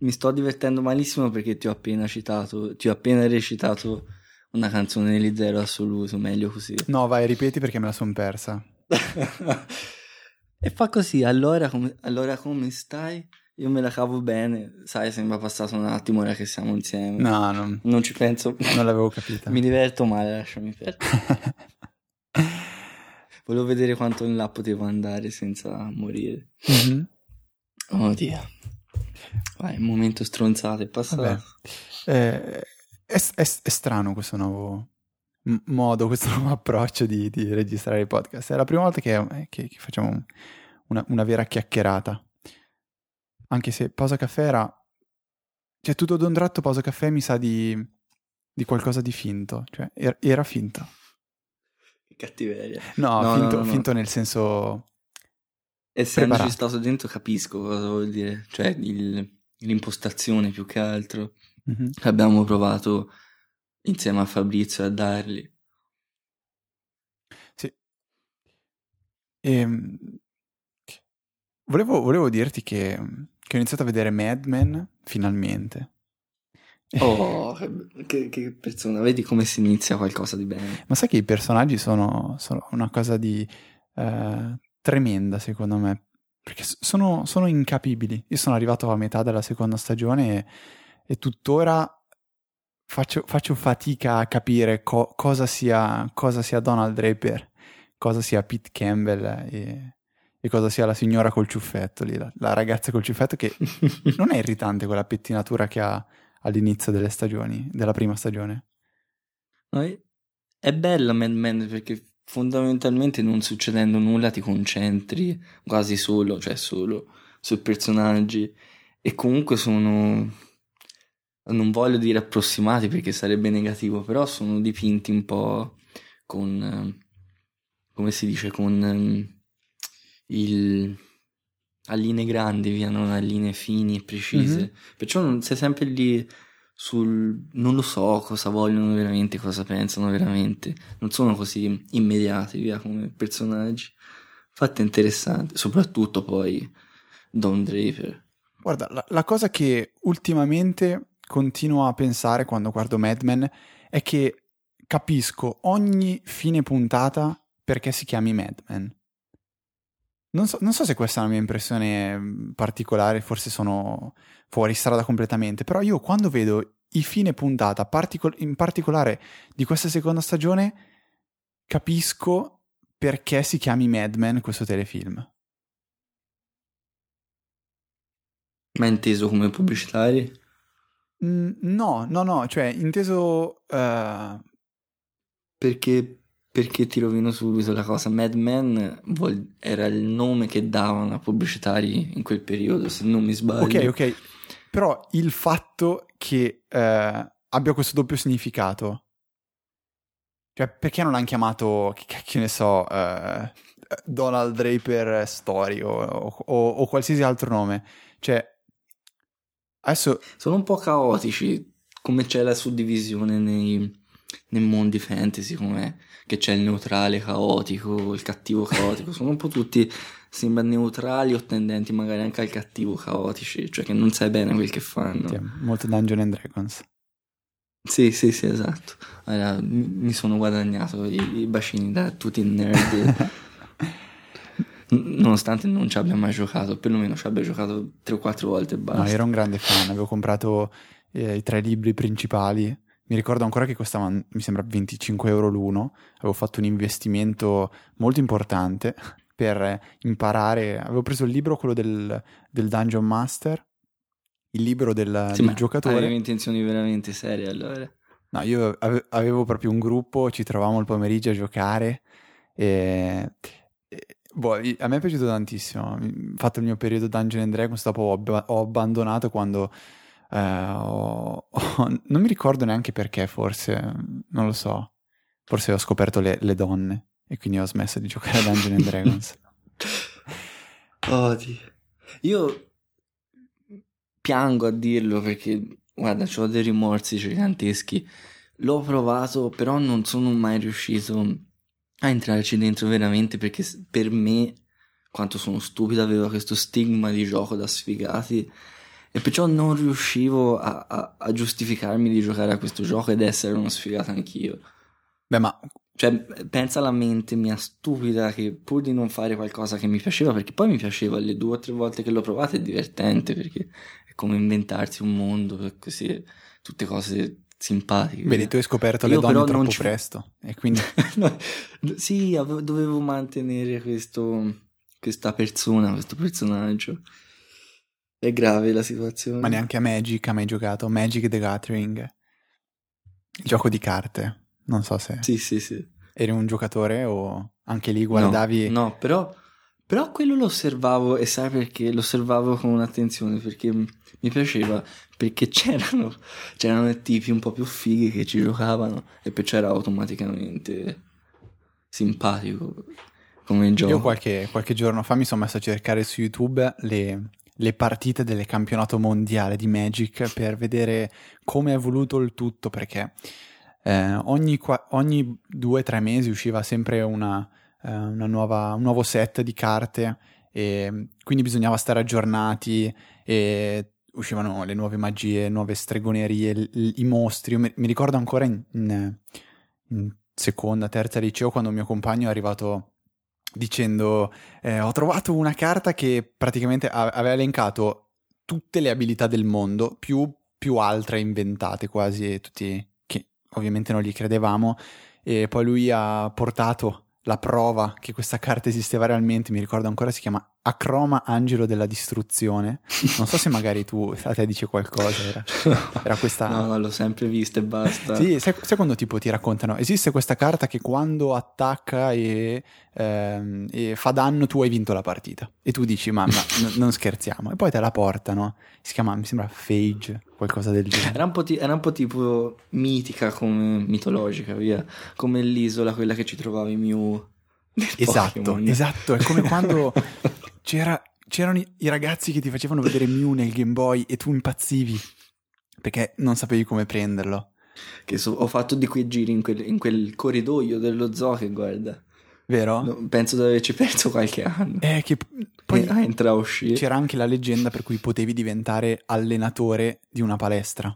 mi sto divertendo malissimo perché ti ho appena citato, ti ho appena recitato una canzone di Zero Assoluto, meglio così. No, vai, ripeti perché me la son persa. e fa così, allora come, allora come stai? Io me la cavo bene, sai, sembra passato un attimo ora che siamo insieme. No, non, non ci penso. Non l'avevo capita. Mi diverto male, lasciami perdere. Volevo vedere quanto in là potevo andare senza morire. Mm-hmm. Oh Dio. Vai, un momento stronzato, è passato. Eh, è, è, è, strano questo nuovo modo, questo nuovo approccio di, di, registrare i podcast. È la prima volta che, che, che facciamo una, una, vera chiacchierata. Anche se Pausa Caffè era... Cioè tutto d'un tratto Pausa Caffè mi sa di, di qualcosa di finto. Cioè era, era finto. Cattiveria. No, no, finto, no, no. finto nel senso... Essendoci stato dentro capisco cosa vuol dire. Cioè il, l'impostazione più che altro. Mm-hmm. Abbiamo provato insieme a Fabrizio a darli. Sì. E, ehm, volevo, volevo dirti che, che, ho iniziato a vedere Mad Men finalmente. Oh, che, che, persona, vedi come si inizia qualcosa di bene. Ma sai che i personaggi sono, sono una cosa di eh, tremenda, secondo me. Perché sono, sono, incapibili. Io sono arrivato a metà della seconda stagione e, e tuttora faccio, faccio, fatica a capire co- cosa, sia, cosa, sia, Donald Draper, cosa sia Pete Campbell e, e cosa sia la signora col ciuffetto lì, la, la ragazza col ciuffetto che non è irritante quella pettinatura che ha all'inizio delle stagioni, della prima stagione. È bella Mad Men perché fondamentalmente non succedendo nulla ti concentri quasi solo, cioè solo sui personaggi e comunque sono non voglio dire approssimati perché sarebbe negativo, però sono dipinti un po' con come si dice con il a linee grandi, via, non a linee fini e precise. Mm-hmm. Perciò non sei sempre lì sul non lo so cosa vogliono veramente, cosa pensano veramente. Non sono così immediati, via, come personaggi. Infatti interessante, soprattutto poi Don Draper. Guarda, la, la cosa che ultimamente continuo a pensare quando guardo Mad Men è che capisco ogni fine puntata perché si chiami Mad Men. Non so, non so, se questa è una mia impressione mm, particolare, forse sono fuori strada completamente, però io quando vedo i fine puntata, particol- in particolare di questa seconda stagione, capisco perché si chiami Mad Men questo telefilm. Ma inteso come pubblicitari? Mm, no, no, no, cioè inteso... Uh... Perché perché ti rovino subito la cosa. Mad Men vol- era il nome che davano a pubblicitari in quel periodo, se non mi sbaglio. Ok, ok. Però il fatto che eh, abbia questo doppio significato, cioè perché non l'hanno chiamato, che cacchio ne so, eh, Donald Draper Story o, o, o, qualsiasi altro nome? Cioè, adesso... Sono un po' caotici, come c'è la suddivisione nei nei mondi fantasy come che c'è il neutrale caotico, il cattivo caotico, sono un po' tutti sembra neutrali o tendenti magari anche al cattivo caotici, cioè che non sai bene quel che fanno. Sì, molto Dungeon and Dragons. Sì, sì, sì, esatto. Allora, mi sono guadagnato i, i bacini da tutti i nerd. Nonostante non ci abbia mai giocato, perlomeno ci abbia giocato tre o quattro volte e basta. No, ero un grande fan, avevo comprato eh, i tre libri principali mi ricordo ancora che costavano, mi sembra, 25 euro l'uno. Avevo fatto un investimento molto importante per imparare. Avevo preso il libro, quello del, del Dungeon Master, il libro del, sì, del giocatore. Avevi intenzioni veramente serie allora. No, io avevo proprio un gruppo, ci trovavamo il pomeriggio a giocare e, e boh, a me è piaciuto tantissimo. Ho fatto il mio periodo Dungeon and Dragons, dopo ho, ho abbandonato quando Uh, ho, ho, non mi ricordo neanche perché, forse, non lo so. Forse ho scoperto le, le donne e quindi ho smesso di giocare a Dungeons and Dragons. Oddio. Io piango a dirlo perché, guarda, ho dei rimorsi giganteschi. L'ho provato, però non sono mai riuscito a entrarci dentro veramente perché per me, quanto sono stupido, avevo questo stigma di gioco da sfigati E perciò non riuscivo a, a, a giustificarmi di giocare a questo gioco ed essere uno sfigato anch'io. Beh, ma Cioè, pensa alla mente mia stupida che pur di non fare qualcosa che mi piaceva, perché poi mi piaceva le due o tre volte che l'ho provato, è divertente perché è come inventarsi un mondo, così, tutte cose simpatiche. vedi, tu hai scoperto le Io donne però troppo ci- presto e quindi No, sì, avevo- dovevo mantenere questo, questa persona, questo personaggio. È grave la situazione. ma neanche a Magic hai mai giocato Magic the Gathering il gioco di carte non so se Sì, sì, sì. eri un giocatore o anche lì guardavi No, no, però, però quello lo osservavo e sai perché? Lo osservavo con attenzione perché mi piaceva, perché c'erano, c'erano tipi un po' più fighi che ci giocavano e perciò era automaticamente simpatico come gioco. io qualche, qualche giorno fa mi sono messo a cercare su YouTube le, le partite del campionato mondiale di Magic per vedere come è evoluto il tutto perché eh, ogni, qua- ogni due o tre mesi usciva sempre una, eh, una nuova, un nuovo set di carte e quindi bisognava stare aggiornati e uscivano le nuove magie, nuove stregonerie, l- i mostri. Mi, mi ricordo ancora in, in- in seconda, terza liceo quando mio compagno è arrivato dicendo eh, ho trovato una carta che praticamente aveva elencato tutte le abilità del mondo più, più altre inventate quasi tutti ovviamente non gli credevamo e poi lui ha portato la prova che questa carta esisteva realmente, mi ricordo ancora, si chiama Acroma Angelo della Distruzione. Non so se magari tu, a te dice qualcosa, era, era questa... No, no, l'ho sempre vista e basta. Sì, sai, sai quando tipo ti raccontano, esiste questa carta che quando attacca e, ehm, e fa danno tu hai vinto la partita. E tu dici, mamma, n- non scherziamo. E poi te la portano, si chiama, mi sembra Phage, qualcosa del genere. Era un, po ti- era un po' tipo mitica come mitologica, via. Come l'isola, quella che ci trovavi Mew. Esatto, Pokémon. esatto, è come quando c'era- c'erano i, i ragazzi che ti facevano vedere Mew nel Game Boy e tu impazzivi perché non sapevi come prenderlo. Che so- ho fatto di quei giri in quel, in quel corridoio dello zoo che guarda. Vero? No, penso di averci perso qualche anno. Eh, che Poi a entra a uscire. c'era anche la leggenda per cui potevi diventare allenatore di una palestra.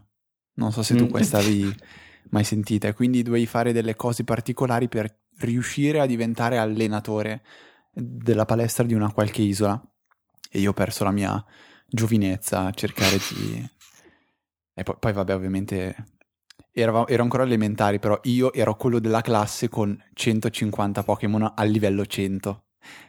Non so se tu Mm. questa avevi mai sentita. E quindi dovevi fare delle cose particolari per riuscire a diventare allenatore della palestra di una qualche isola. E io ho perso la mia giovinezza a cercare di... E poi, poi vabbè, ovviamente... Ero, ero ancora elementari, però io ero quello della classe con 150 Pokémon al livello 100.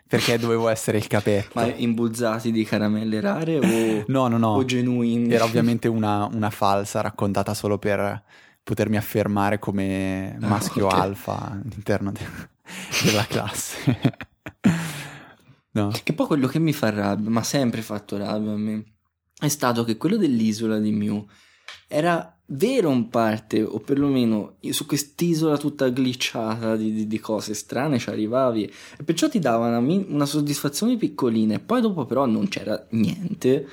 Perché dovevo essere il capetto. Ma imbuzzati di caramelle rare o, No, no, no. o genuini? Era ovviamente una, una falsa raccontata solo per potermi affermare come maschio ok. alfa all'interno de- della classe. No. Che poi quello che mi fa rabbia, ma sempre fatto rabbia a me, è stato che quello dell'isola di Mew era vero in parte, o perlomeno su quest'isola tutta glitchata di, di- di cose strane ci arrivavi e perciò ti dava una, una soddisfazione piccolina e poi dopo però non c'era niente,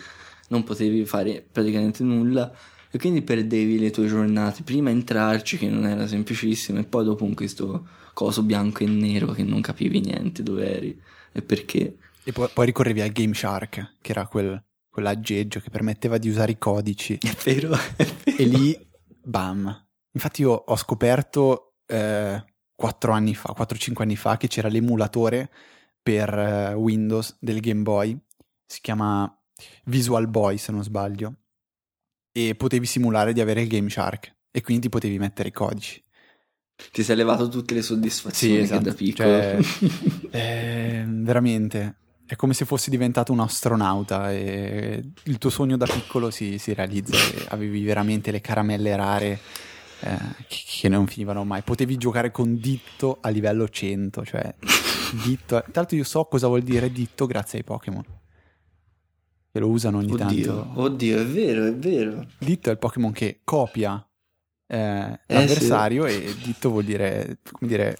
non potevi fare praticamente nulla e quindi perdevi le tue giornate, prima entrarci che non era semplicissimo e poi dopo in questo coso bianco e nero che non capivi niente dove eri e perché. E poi, poi ricorrevi al Game Shark, che era quel, quell'aggeggio che permetteva di usare i codici. È vero, è vero. E lì, bam. Infatti io ho scoperto eh, 4 anni fa, 4-5 anni fa, che c'era l'emulatore per eh, Windows del Game Boy. Si chiama Visual Boy, se non sbaglio. E potevi simulare di avere il Game Shark. E quindi ti potevi mettere i codici. Ti sei levato tutte le soddisfazioni Sì, esatto. da piccolo. Cioè, Eh, veramente. È come se fossi diventato un astronauta e il tuo sogno da piccolo si, si realizza e avevi veramente le caramelle rare eh, che, che non finivano mai. Potevi giocare con ditto a livello 100, cioè ditto. Tra l'altro io so cosa vuol dire ditto grazie ai Pokémon. Che lo usano ogni oddio, tanto. oddio, è vero, è vero. Ditto è il Pokémon che copia eh, Eh, l'avversario e ditto vuol dire, come dire,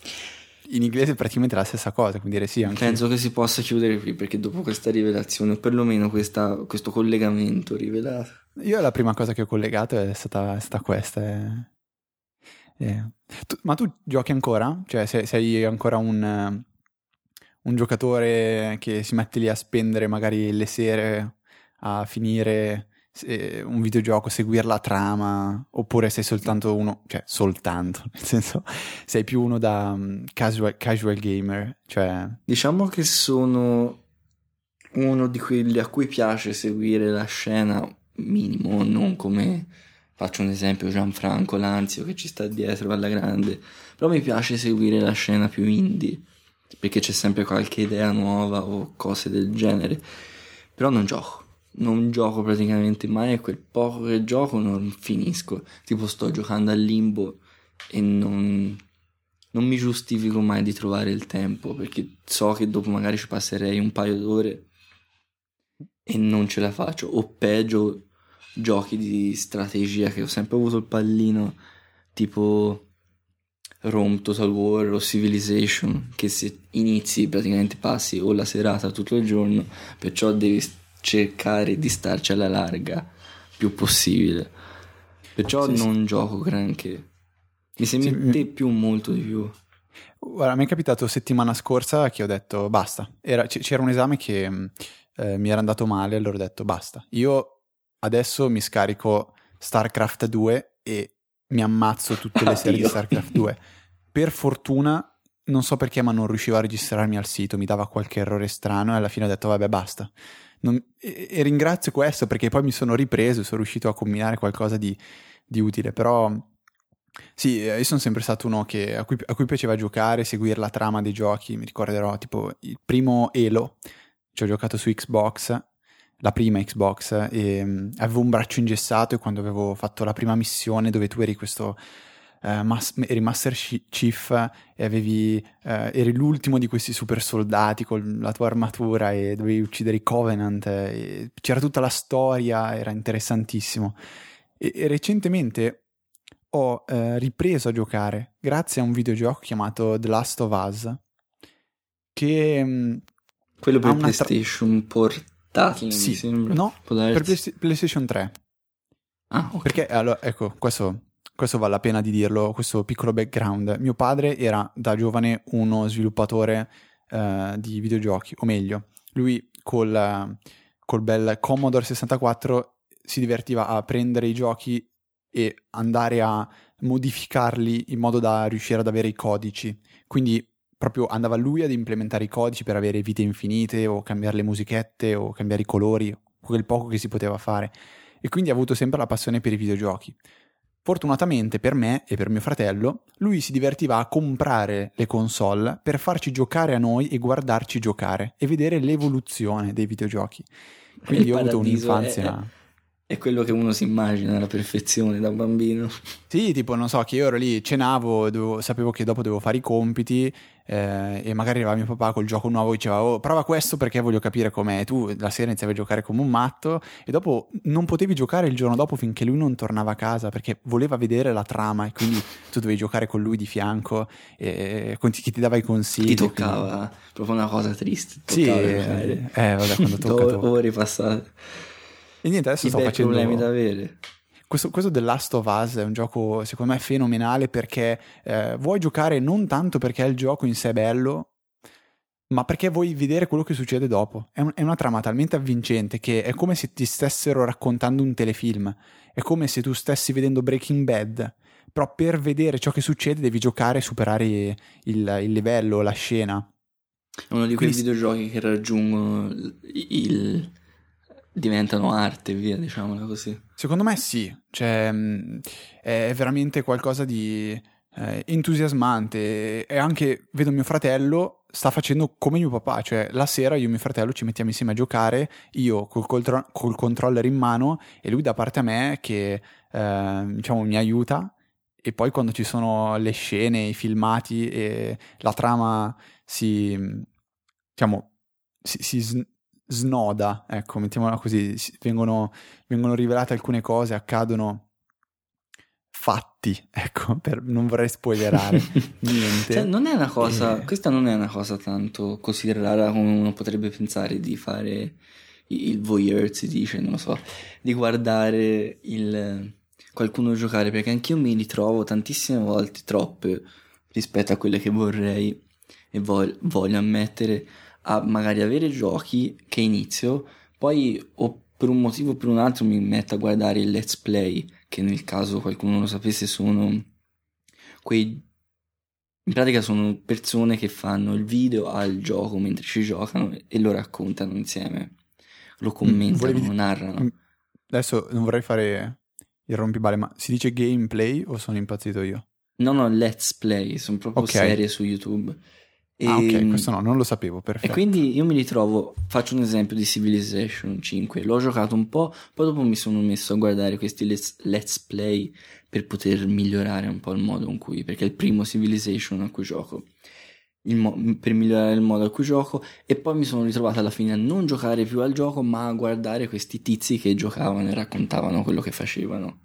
in inglese è praticamente la stessa cosa, quindi dire sì, anche Penso che si possa chiudere qui perché dopo questa rivelazione, o perlomeno questa- questo collegamento rivelato. Io la prima cosa che ho collegato è stata, è stata questa. è- è- tu- ma tu giochi ancora? Cioè sei, sei ancora un, eh, un giocatore che si mette lì a spendere magari le sere a finire un videogioco, seguire la trama, oppure sei soltanto uno, cioè soltanto, nel senso sei più uno da um, casual, casual gamer, cioè... Diciamo che sono uno di quelli a cui piace seguire la scena minimo, non come faccio un esempio Gianfranco Lanzio che ci sta dietro alla grande, però mi piace seguire la scena più indie perché c'è sempre qualche idea nuova o cose del genere, però non gioco. Non gioco praticamente mai e quel poco che gioco non finisco. Tipo sto giocando a limbo e non, non mi giustifico mai di trovare il tempo perché so che dopo magari ci passerei un paio d'ore e non ce la faccio. O peggio, giochi di strategia che ho sempre avuto il pallino, tipo Rome Total War o Civilization, che se inizi praticamente passi o la serata tutto il giorno, perciò devi cercare di starci alla larga più possibile. Perciò sì, non sì. gioco granché. Mi si mette più molto di più. Guarda, mi è capitato settimana scorsa che ho detto basta. Era, c'era un esame che mm, eh, mi era andato male, allora ho detto basta. Io adesso mi scarico StarCraft 2 e mi ammazzo tutte le serie di StarCraft 2. Per fortuna, non so perché, ma non riuscivo a registrarmi al sito, mi dava qualche errore strano e alla fine ho detto vabbè basta. Non... E, e, ringrazio questo perché poi mi sono ripreso e sono riuscito a combinare qualcosa di, di utile, però sì, eh, io sono sempre stato uno che, a, cui, a, cui, piaceva giocare, seguire la trama dei giochi, mi ricorderò tipo il primo Elo, ci ho giocato su Xbox, la prima Xbox, e um, avevo un braccio ingessato e quando avevo fatto la prima missione dove tu eri questo... Uh, mas- eri Master Chief e avevi, uh, eri l'ultimo di questi super soldati con la tua armatura e dovevi uccidere i Covenant. c'era tutta la storia, era interessantissimo. E, e recentemente ho uh, ripreso a giocare grazie a un videogioco chiamato The Last of Us che um, quello per PlayStation tra... portatile, sì, mi sembra. No, per Play- PlayStation 3. Ah, ok. Perché, allora, ecco, questo, questo vale la pena di dirlo, questo piccolo background. Mio padre era da giovane uno sviluppatore uh, di videogiochi, o meglio, lui col, col bel Commodore 64 si divertiva a prendere i giochi e andare a modificarli in modo da riuscire ad avere i codici. Quindi proprio andava lui ad implementare i codici per avere vite infinite o cambiare le musichette o cambiare i colori, quel poco che si poteva fare. E quindi ha avuto sempre la passione per i videogiochi. Fortunatamente per me e per mio fratello, lui si divertiva a comprare le console per farci giocare a noi e guardarci giocare e vedere l'evoluzione dei videogiochi. Quindi ho avuto un'infanzia. È è quello che uno si immagina alla perfezione da bambino. Sì, tipo, non so, che io ero lì, cenavo, dovevo, sapevo che dopo dovevo fare i compiti eh, e magari arrivava mio papà col gioco nuovo e diceva oh, prova questo perché voglio capire com'è. Tu la sera iniziavi a giocare come un matto e dopo non potevi giocare il giorno dopo finché lui non tornava a casa perché voleva vedere la trama e quindi tu dovevi giocare con lui di fianco e, e che ti dava i consigli. Ti toccava, quindi... proprio una cosa triste. Sì, eh, eh, vabbè, quando tocca, tocca. Ore passate. E niente, adesso I sto facendo... problemi da avere. Questo, questo The Last of Us è un gioco secondo me fenomenale perché eh, vuoi giocare non tanto perché il gioco in sé è bello, ma perché vuoi vedere quello che succede dopo. È, un, è, una trama talmente avvincente che è come se ti stessero raccontando un telefilm, è come se tu stessi vedendo Breaking Bad, però per vedere ciò che succede devi giocare e superare il, il livello, la scena. È uno di quei Quindi... videogiochi che raggiungono il diventano arte, via, diciamola così. Secondo me sì, cioè, mm, è veramente qualcosa di eh, entusiasmante e anche vedo mio fratello sta facendo come mio papà, cioè la sera io e mio fratello ci mettiamo insieme a giocare, io col, col, col controller in mano e lui da parte a me che eh, diciamo mi aiuta e poi quando ci sono le scene, i filmati e la trama si diciamo si, si, snoda, ecco, mettiamola così, vengono, vengono rivelate alcune cose, accadono fatti, ecco, per, non vorrei spoilerare niente. Cioè, non è una cosa, e... questa non è una cosa tanto così rara come uno potrebbe pensare di fare il voyeur, si dice, non lo so, di guardare il, qualcuno giocare, perché anch'io mi ritrovo tantissime volte, troppe, rispetto a quelle che vorrei e voglio, voglio ammettere, a magari avere giochi che inizio, poi o per un motivo o per un altro mi metto a guardare il let's play, che nel caso qualcuno lo sapesse sono quei... In pratica sono persone che fanno il video al gioco mentre ci giocano e lo raccontano insieme, lo mm, commentano, mm, volevi... narrano. Mm, adesso non vorrei fare il rompibale, ma si dice gameplay o sono impazzito io? No, no, let's play, sono proprio okay. serie su YouTube. E, ah, ok, questo no, non lo sapevo, perfetto. E quindi io mi ritrovo, faccio un esempio di Civilization 5, l'ho giocato un po', poi dopo mi sono messo a guardare questi let's, let's play per poter migliorare un po' il modo in cui, perché è il primo Civilization a cui gioco, mo- per migliorare il modo a cui gioco, e poi mi sono ritrovato alla fine a non giocare più al gioco, ma a guardare questi tizi che giocavano e raccontavano quello che facevano.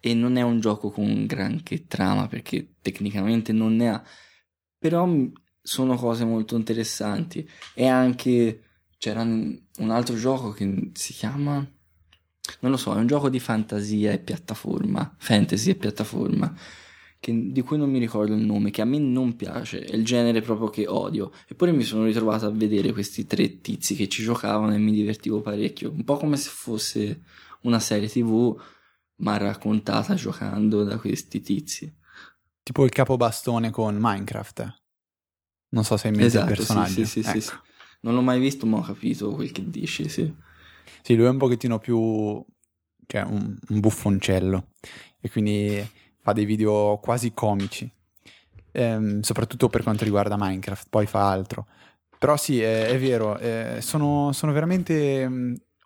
E non è un gioco con granché trama, perché tecnicamente non ne ha, però sono cose molto interessanti e anche c'era un altro gioco che si chiama non lo so, è un gioco di fantasia e piattaforma, fantasy e piattaforma, che, di cui non mi ricordo il nome, che a me non piace, è il genere proprio che odio. Eppure mi sono ritrovato a vedere questi tre tizi che ci giocavano e mi divertivo parecchio, un po' come se fosse una serie tv, ma raccontata giocando da questi tizi. Tipo il capobastone con Minecraft. Non so se hai in mente esatto, il personaggio. Sì, sì, sì, ecco. sì, Non l'ho mai visto, ma ho capito quel che dici, sì. Sì, lui è un pochettino più... cioè un, un buffoncello. E quindi fa dei video quasi comici. Ehm, soprattutto per quanto riguarda Minecraft, poi fa altro. Però sì, è, è vero, eh, sono, sono, veramente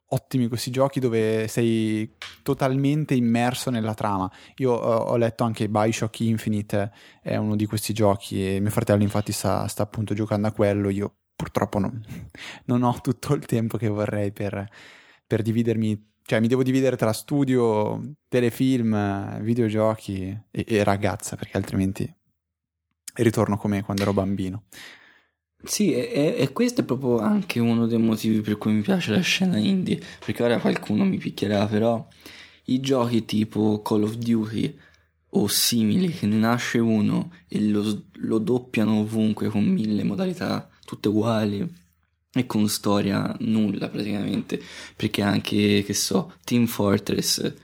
ottimi questi giochi dove sei totalmente immerso nella trama. Io uh, ho letto anche Bioshock Infinite, è uno di questi giochi e mio fratello infatti sta, sta appunto giocando a quello, io purtroppo non, non, ho tutto il tempo che vorrei per, per dividermi cioè mi devo dividere tra studio, telefilm, videogiochi e, e, ragazza, perché altrimenti ritorno come quando ero bambino. Sì, e, e, questo è proprio anche uno dei motivi per cui mi piace la scena indie, perché ora qualcuno mi picchierà, però i giochi tipo Call of Duty o simili, che ne nasce uno e lo, lo doppiano ovunque con mille modalità, tutte uguali, e con storia nulla praticamente, perché anche, che so, Team Fortress,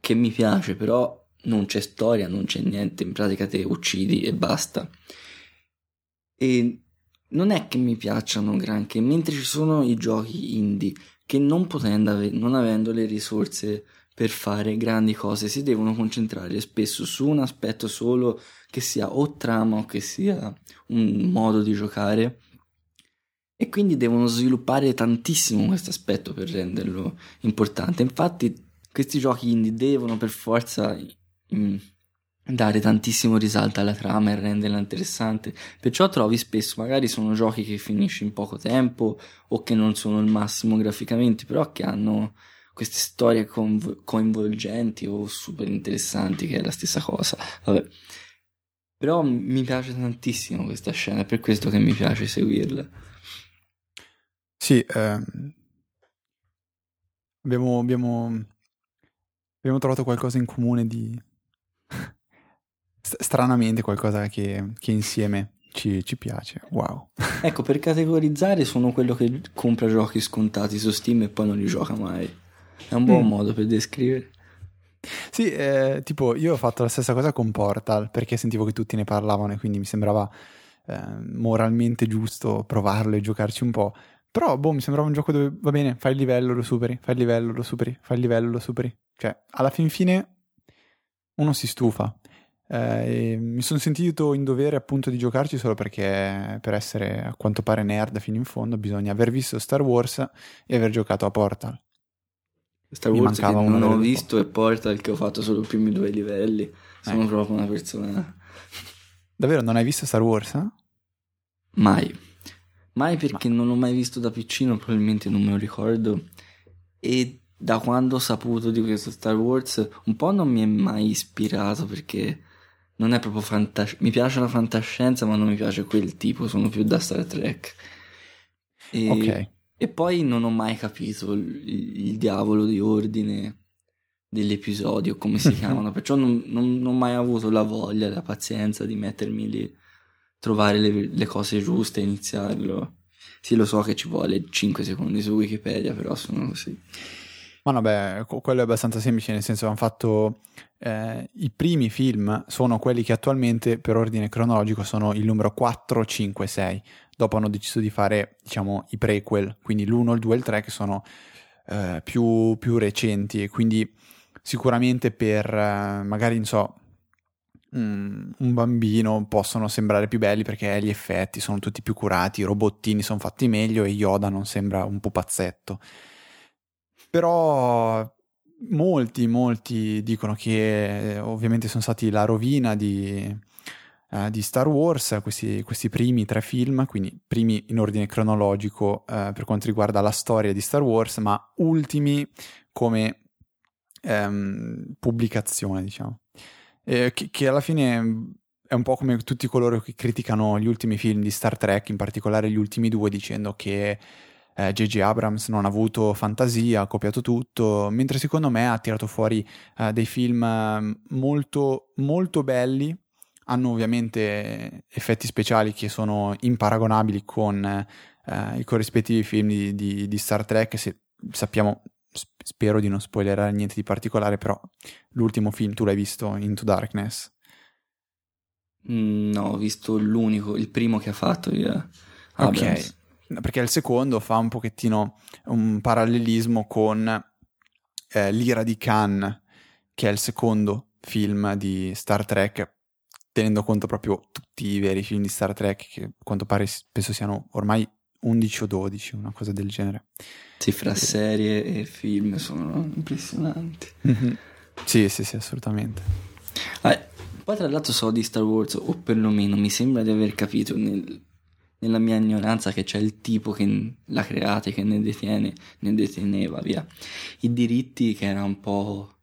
che mi piace, però non c'è storia, non c'è niente, in pratica te uccidi e basta. E non è che mi piacciono granché, mentre ci sono i giochi indie che non potendo, non avendo le risorse per fare grandi cose, si devono concentrare spesso su un aspetto solo che sia o trama o che sia un modo di giocare e quindi devono sviluppare tantissimo questo aspetto per renderlo importante. Infatti questi giochi indie devono per forza mm, dare tantissimo risalto alla trama e renderla interessante. Perciò trovi spesso, magari sono giochi che finisci in poco tempo o che non sono il massimo graficamente, però che hanno queste storie coinvolgenti o super interessanti, che è la stessa cosa. Vabbè. Però mi piace tantissimo questa scena, è per questo che mi piace seguirla. Sì, ehm, abbiamo, abbiamo, abbiamo trovato qualcosa in comune di stranamente qualcosa che, che insieme ci, ci, piace. Wow. Ecco, per categorizzare sono quello che compra giochi scontati su Steam e poi non li gioca mai. È un buon mm. modo per descrivere. Sì, eh, tipo io ho fatto la stessa cosa con Portal perché sentivo che tutti ne parlavano e quindi mi sembrava eh, moralmente giusto provarlo e giocarci un po'. Però, boh, mi sembrava un gioco dove va bene, fai il livello, lo superi, fai il livello, lo superi, fai il livello, lo superi. Cioè, alla fin fine uno si stufa. Eh, mi sono sentito in dovere appunto di giocarci solo perché per essere a quanto pare nerd fino in fondo bisogna aver visto Star Wars e aver giocato a Portal. Star mi Wars che non ho visto e Portal che ho fatto solo i primi due livelli. Sono eh. proprio una persona... Davvero non hai visto Star Wars? Eh? Mai. Mai perché Ma... non l'ho mai visto da piccino, probabilmente non me lo ricordo. E da quando ho saputo di questo Star Wars, un po' non mi è mai ispirato perché non è proprio fantascienza. Mi piace la fantascienza, ma non mi piace quel tipo, sono più da Star Trek. E, ok. E poi non ho mai capito il, il diavolo di ordine dell'episodio, come si chiamano, perciò non, non, non, ho mai avuto la voglia, la pazienza di mettermi lì, trovare le, le cose giuste e iniziarlo. Sì, lo so che ci vuole 5 secondi su Wikipedia, però sono così. Ma no, beh, quello è abbastanza semplice, nel senso hanno fatto eh, i primi film sono quelli che attualmente per ordine cronologico sono il numero 4, 5, 6. Dopo hanno deciso di fare, diciamo, i prequel, quindi l'1, il 2 e il 3 che sono eh, più, più, recenti e quindi sicuramente per eh, magari, non so, mm, un bambino possono sembrare più belli perché gli effetti sono tutti più curati, i robottini sono fatti meglio e Yoda non sembra un pupazzetto. Però molti, molti dicono che eh, ovviamente sono stati la rovina di, uh, di Star Wars, questi, questi, primi tre film, quindi primi in ordine cronologico uh, per quanto riguarda la storia di Star Wars, ma ultimi come um, pubblicazione, diciamo. Eh, che, che alla fine è un po' come tutti coloro che criticano gli ultimi film di Star Trek, in particolare gli ultimi due, dicendo che J.J. Eh, Abrams non ha avuto fantasia, ha copiato tutto, mentre secondo me ha tirato fuori uh, dei film mm, molto, molto belli, hanno ovviamente effetti speciali che sono imparagonabili con uh, i corrispettivi film di, di, di Star Trek, se sappiamo, spero di non spoilerare niente di particolare, però l'ultimo film tu l'hai visto, Into Darkness? Mm, no, ho visto l'unico, il primo che ha fatto. Yeah. Ok, perché il secondo fa un pochettino un parallelismo con eh, L'ira di Khan, che è il secondo film di Star Trek, tenendo conto proprio tutti i veri film di Star Trek, che a quanto pare penso siano ormai 11 o 12, una cosa del genere. Sì, fra e... serie e film sono impressionanti. Mm-hmm. Sì, sì, sì, assolutamente. Ah, poi tra l'altro so di Star Wars, o perlomeno mi sembra di aver capito nel nella mia ignoranza che c'è il tipo che l'ha creata, che ne detiene, ne deteneva, via. I diritti che era un po',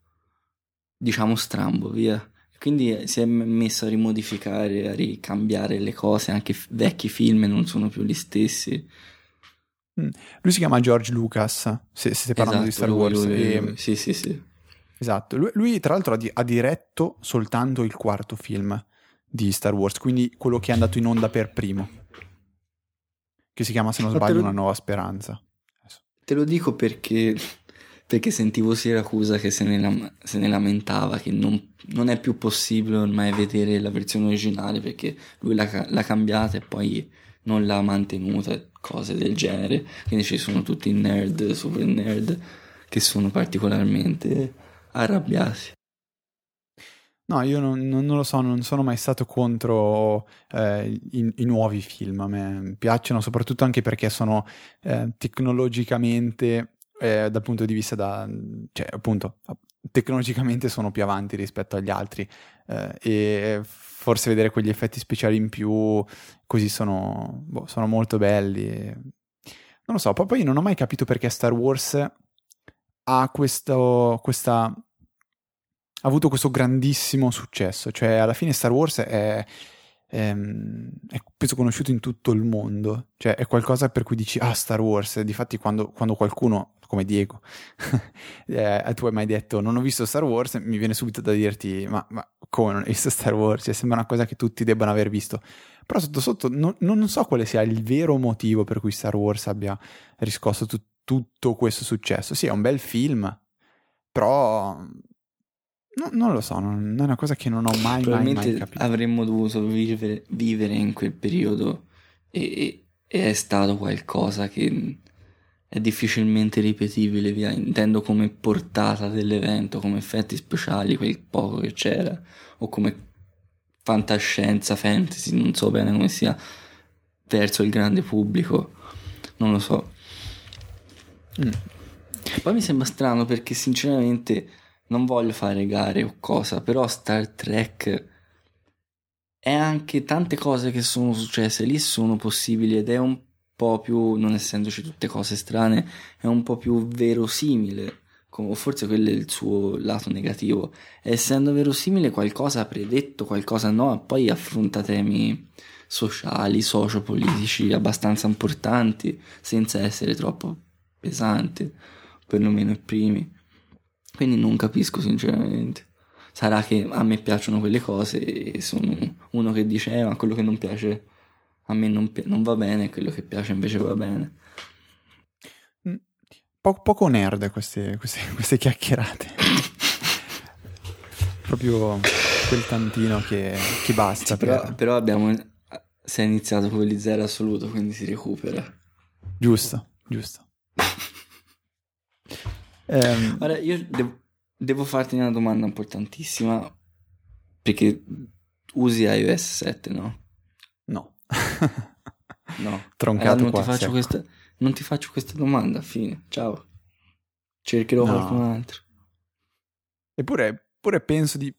diciamo, strambo, via. Quindi si è messo a rimodificare, a ricambiare le cose, anche vecchi film non sono più gli stessi. Mm. Lui si chiama George Lucas, se, stai parlando esatto, di Star Wars. Lui, lui, lui. Sì, sì, sì. Esatto, lui, lui tra l'altro ha, di, ha, diretto soltanto il quarto film di Star Wars, quindi quello che è andato in onda per primo che si chiama, se non sbaglio, lo... Una nuova speranza. Te lo dico perché, perché sentivo Siracusa che se ne, lam- se ne lamentava che non, non, è più possibile ormai vedere la versione originale perché lui l'ha, l'ha cambiata e poi non l'ha mantenuta, cose del genere. Quindi ci sono tutti i nerd, super nerd, che sono particolarmente arrabbiati. No, io non, non, lo so, non sono mai stato contro eh, i, i, nuovi film, a me piacciono soprattutto anche perché sono eh, tecnologicamente, eh, dal punto di vista da, cioè appunto, tecnologicamente sono più avanti rispetto agli altri eh, e forse vedere quegli effetti speciali in più così sono, boh, sono molto belli. Non lo so, poi non ho mai capito perché Star Wars ha questo, questa ha avuto questo grandissimo successo. Cioè, alla fine Star Wars è, è, ehm, è, penso conosciuto in tutto il mondo. Cioè, è qualcosa per cui dici, ah, Star Wars. Difatti, quando, quando qualcuno, come Diego, eh, tu hai mai detto, non ho visto Star Wars, mi viene subito da dirti, ma, ma come non hai visto Star Wars? Cioè, sembra una cosa che tutti debbano aver visto. Però sotto sotto non, non so quale sia il vero motivo per cui Star Wars abbia riscosso tu, tutto questo successo. Sì, è un bel film, però No, non lo so, non, è una cosa che non ho mai, mai, mai capito. avremmo dovuto vivere, vivere, in quel periodo e, e, è stato qualcosa che è difficilmente ripetibile, via. intendo come portata dell'evento, come effetti speciali, quel poco che c'era, o come fantascienza, fantasy, non so bene come sia, verso il grande pubblico, non lo so. Mm. Poi mi sembra strano perché sinceramente non voglio fare gare o cosa, però Star Trek è anche tante cose che sono successe lì sono possibili ed è un po' più, non essendoci tutte cose strane, è un po' più verosimile. O forse quello è il suo lato negativo. Essendo verosimile, qualcosa ha predetto, qualcosa no, poi affronta temi sociali, sociopolitici abbastanza importanti, senza essere troppo pesanti, perlomeno i primi. Quindi non capisco sinceramente. Sarà che a me piacciono quelle cose e sono uno che dice eh, ma quello che non piace a me non, non va bene e quello che piace invece va bene. Mm. po- poco nerd queste, queste, queste chiacchierate. Proprio quel tantino che, che basta. Sì, per... però, però abbiamo si è iniziato con gli zero assoluto, quindi si recupera. Giusto, giusto. ehm... Ora, io devo, devo, farti una domanda importantissima, perché usi iOS 7, no? No. no. Troncato allora, non, qua, ti faccio questa, non ti faccio questa domanda, fine, ciao. Cercherò no. qualcun altro. Eppure, eppure penso di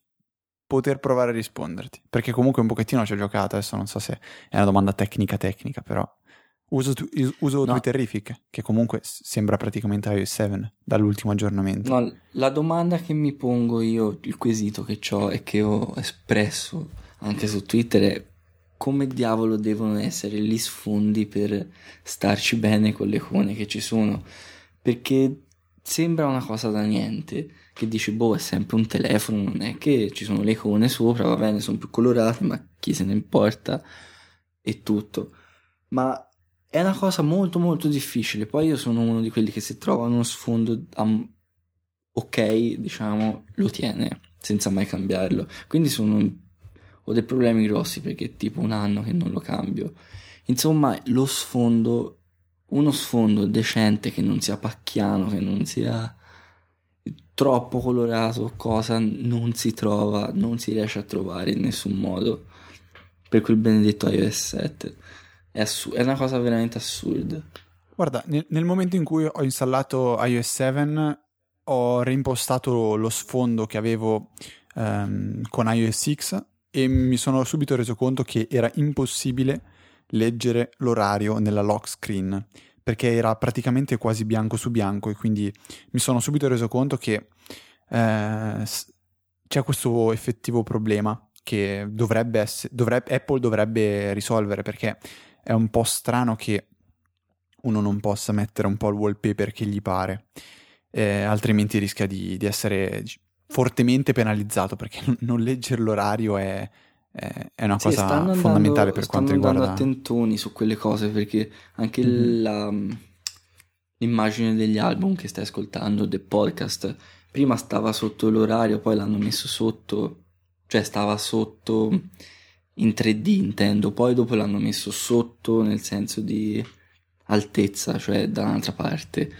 poter provare a risponderti. Perché comunque un pochettino ci ho giocato, adesso non so se è una domanda tecnica tecnica, però uso, uso no. Twitterific, che comunque sembra praticamente iOS 7 dall'ultimo aggiornamento. No, la domanda che mi pongo io, il quesito che ho e che ho espresso anche su Twitter è come diavolo devono essere gli sfondi per starci bene con le icone che ci sono? Perché sembra una cosa da niente che dici boh è sempre un telefono non è che ci sono le icone sopra va bene sono più colorate ma chi se ne importa e tutto ma è una cosa molto molto difficile. Poi io sono uno di quelli che se trova uno sfondo um, ok diciamo lo tiene senza mai cambiarlo. Quindi sono ho dei problemi grossi perché è tipo un anno che non lo cambio. Insomma lo sfondo uno sfondo decente che non sia pacchiano, che non sia troppo colorato, cosa non si trova, non si riesce a trovare in nessun modo per quel benedetto iOS 7. È, assu- è una cosa veramente assurda. Guarda, nel, nel, momento in cui ho installato iOS 7 ho reimpostato lo sfondo che avevo um, con iOS X e mi sono subito reso conto che era impossibile leggere l'orario nella lock screen perché era praticamente quasi bianco su bianco e quindi mi sono subito reso conto che eh, c'è questo effettivo problema che dovrebbe essere, dovrebbe, Apple dovrebbe risolvere perché è un po' strano che uno non possa mettere un po' il wallpaper che gli pare, eh, altrimenti rischia di, di essere fortemente penalizzato perché non leggere l'orario è, è una cosa sì, andando, fondamentale per quanto riguarda... Stanno andando attentoni su quelle cose perché anche mm-hmm. la, l'immagine degli album che stai ascoltando, del podcast, prima stava sotto l'orario, poi l'hanno messo sotto, cioè stava sotto in 3D intendo, poi dopo l'hanno messo sotto nel senso di altezza, cioè da un'altra parte.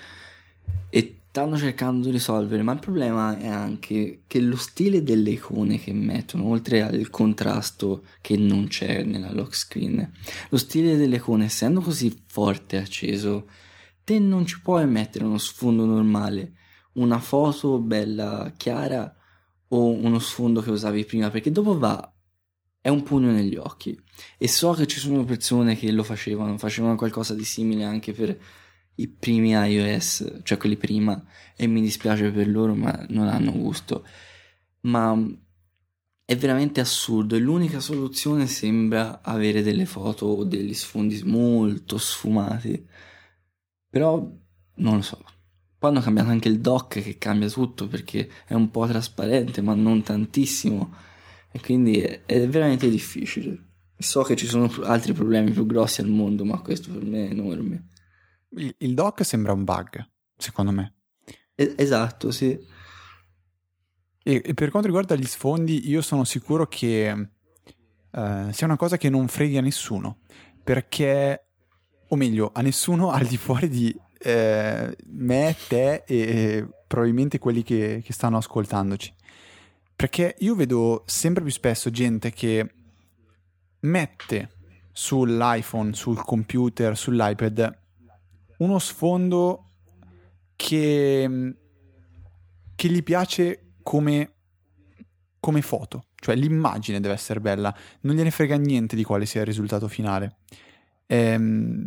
E stanno cercando di risolvere, ma il problema è anche che lo stile delle icone che mettono, oltre al contrasto che non c'è nella lock screen, lo stile delle icone essendo così forte e acceso, te non ci puoi mettere uno sfondo normale, una foto bella chiara o uno sfondo che usavi prima, perché dopo va è un pugno negli occhi e so che ci sono persone che lo facevano, facevano qualcosa di simile anche per i primi iOS, cioè quelli prima, e mi dispiace per loro, ma non hanno gusto. Ma è veramente assurdo e l'unica soluzione sembra avere delle foto o degli sfondi molto sfumati. Però non lo so. Poi hanno cambiato anche il dock che cambia tutto perché è un po' trasparente, ma non tantissimo. E quindi è, è veramente difficile. So che ci sono altri problemi più grossi al mondo, ma questo per me è enorme. Il, il dock sembra un bug, secondo me. esatto, sì. E, e, per quanto riguarda gli sfondi, io sono sicuro che uh, sia una cosa che non freghi a nessuno. Perché, o meglio, a nessuno al di fuori di eh, me, te e, e probabilmente quelli che, che stanno ascoltandoci. Perché io vedo sempre più spesso gente che mette sull'iPhone, sul computer, sull'iPad uno sfondo che, che gli piace come, come foto, cioè l'immagine deve essere bella, non gliene frega niente di quale sia il risultato finale. Ehm,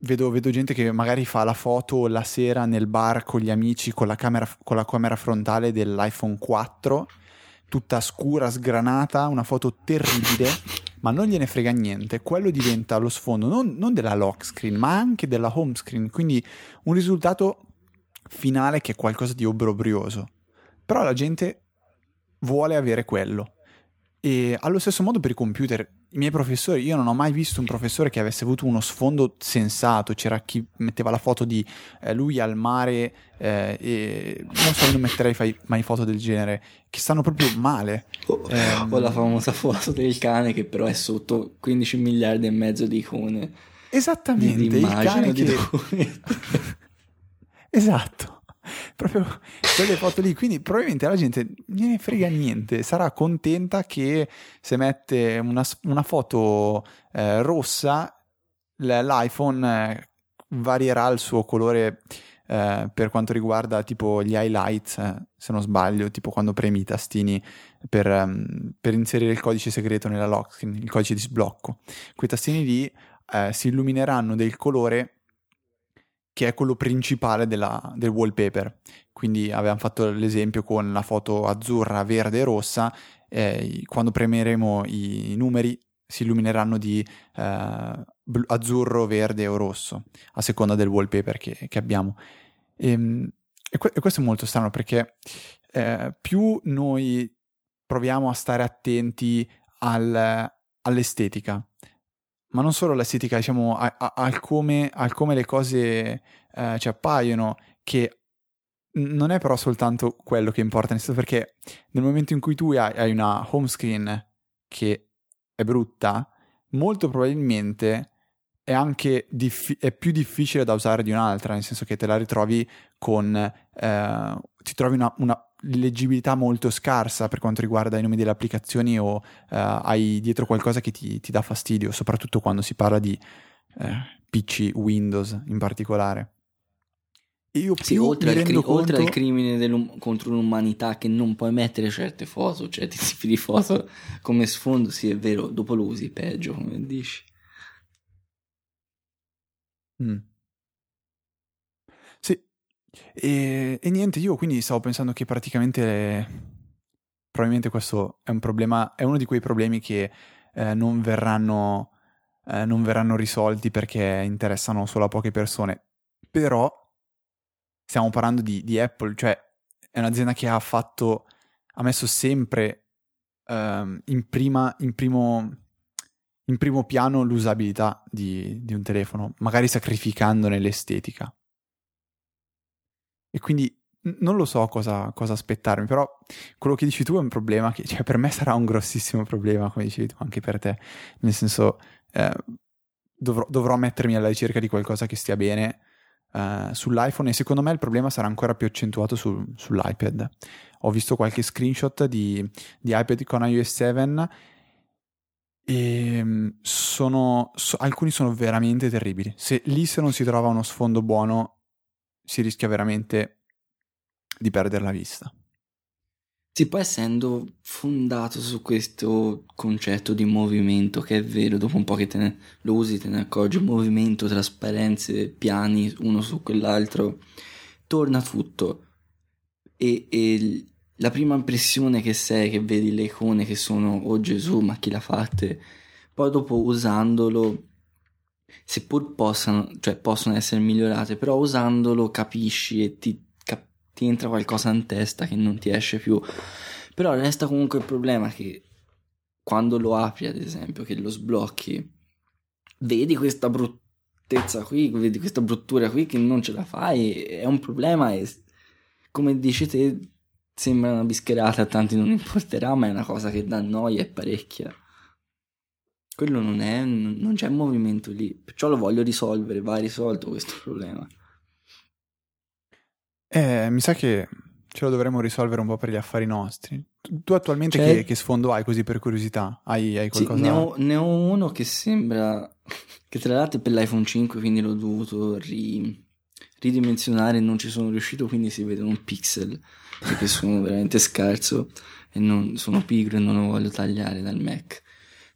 vedo, vedo, gente che magari fa la foto la sera nel bar con gli amici con la camera, con la camera frontale dell'iPhone 4, tutta scura, sgranata, una foto terribile ma non gliene frega niente, quello diventa lo sfondo non, non della lock screen, ma anche della home screen, quindi un risultato finale che è qualcosa di obbrobrioso. Però la gente vuole avere quello. E allo stesso modo per i computer, i miei professori, io non ho mai visto un professore che avesse avuto uno sfondo sensato, c'era chi metteva la foto di eh, lui al mare eh, e non so, non metterei fai, mai foto del genere, che stanno proprio male. O, eh, o la famosa foto del cane che però è sotto 15 miliardi e mezzo di icone. Esattamente, di, il cane che... esatto proprio quelle foto lì. Quindi probabilmente la gente ne frega niente, sarà contenta che se mette una, una foto eh, rossa, l'iPhone eh, varierà il suo colore eh, per quanto riguarda tipo gli highlights, eh, se non sbaglio, tipo quando premi i tastini per, um, per, inserire il codice segreto nella lock screen, il codice di sblocco. Quei tastini lì eh, si illumineranno del colore che è quello principale della, del wallpaper. Quindi avevamo fatto l'esempio con la foto azzurra, verde e rossa, eh, quando premeremo i numeri si illumineranno di eh, azzurro, verde o rosso, a seconda del wallpaper che, che abbiamo. E, ehm, e, que- e, questo è molto strano perché eh, più noi proviamo a stare attenti al, all'estetica, ma non solo l'estetica, diciamo, al come, come le cose eh, ci appaiono, che non è però soltanto quello che importa, nel senso perché nel momento in cui tu hai, hai una home screen che è brutta, molto probabilmente è anche diffi- è più difficile da usare di un'altra, nel senso che te la ritrovi con... Eh, ti trovi una, una leggibilità molto scarsa per quanto riguarda i nomi delle applicazioni o uh, hai dietro qualcosa che ti, ti, dà fastidio, soprattutto quando si parla di eh, PC Windows in particolare. Io sì, oltre, al, cri- conto... oltre al crimine contro l'umanità che non puoi mettere certe foto, certi tipi di foto come sfondo, sì è vero, dopo lo usi peggio, come dici. Mm. E, e, niente, io quindi stavo pensando che praticamente probabilmente questo è un problema, è uno di quei problemi che eh, non, verranno, eh, non verranno risolti perché interessano solo a poche persone. Però stiamo parlando di, di Apple, cioè è un'azienda che ha fatto, ha messo sempre um, in, prima, in, primo, in primo piano l'usabilità di, di un telefono, magari sacrificandone l'estetica. E quindi non lo so cosa, cosa, aspettarmi, però quello che dici tu è un problema che cioè, per me sarà un grossissimo problema, come dicevi tu, anche per te. Nel senso, eh, dovrò, dovrò, mettermi alla ricerca di qualcosa che stia bene eh, sull'iPhone e secondo me il problema sarà ancora più accentuato su, sull'iPad. Ho visto qualche screenshot di, di iPad con iOS 7 e mm, sono, so, alcuni sono veramente terribili. Se lì se non si trova uno sfondo buono si rischia veramente di perdere la vista. Sì, poi essendo fondato su questo concetto di movimento, che è vero, dopo un po' che ne, lo usi te ne accorgi, movimento, trasparenze, piani uno su quell'altro, torna tutto. E, e la prima impressione che sei, che vedi le icone che sono, oh Gesù, ma chi l'ha fatte? Poi dopo usandolo seppur possano, cioè, possono essere migliorate, però usandolo capisci e ti, cap- ti entra qualcosa in testa che non ti esce più. Però resta comunque il problema che quando lo apri, ad esempio, che lo sblocchi, vedi questa bruttezza qui, vedi questa bruttura qui che non ce la fai, è un problema e come dici te sembra una bischerata, a tanti non importerà, ma è una cosa che dà noia e parecchia. Quello non è, non c'è movimento lì, perciò lo voglio risolvere, va risolto questo problema. Eh, mi sa che ce lo dovremmo risolvere un po' per gli affari nostri. Tu attualmente che, che, sfondo hai così per curiosità? Hai, hai qualcosa? Sì, ne, ho, ne, ho, uno che sembra, che tra l'altro è per l'iPhone 5, quindi l'ho dovuto ri, ridimensionare e non ci sono riuscito, quindi si vede un pixel, perché sono veramente scarso e non, sono pigro e non lo voglio tagliare dal Mac.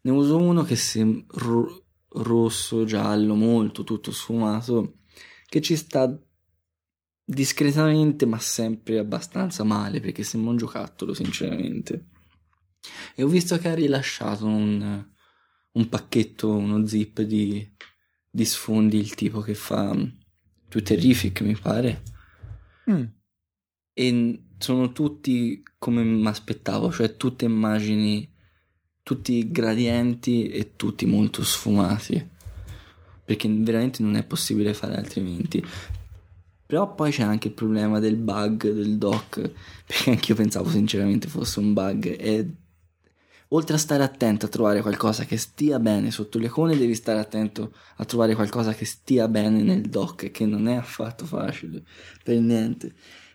Ne uso uno che sembra ro- rosso, giallo, molto tutto sfumato, che ci sta discretamente ma sempre abbastanza male perché sembra un giocattolo sinceramente. E ho visto che ha rilasciato un, un pacchetto, uno zip di, di sfondi, il tipo che fa più terrific mi pare. Mm. E sono tutti come mi aspettavo, cioè tutte immagini tutti gradienti e tutti molto sfumati. Perché veramente non è possibile fare altrimenti. Però poi c'è anche il problema del bug del doc, perché anche io pensavo sinceramente fosse un bug. E oltre a stare attento a trovare qualcosa che stia bene sotto le icone, devi stare attento a trovare qualcosa che stia bene nel doc, che non è affatto facile, per niente.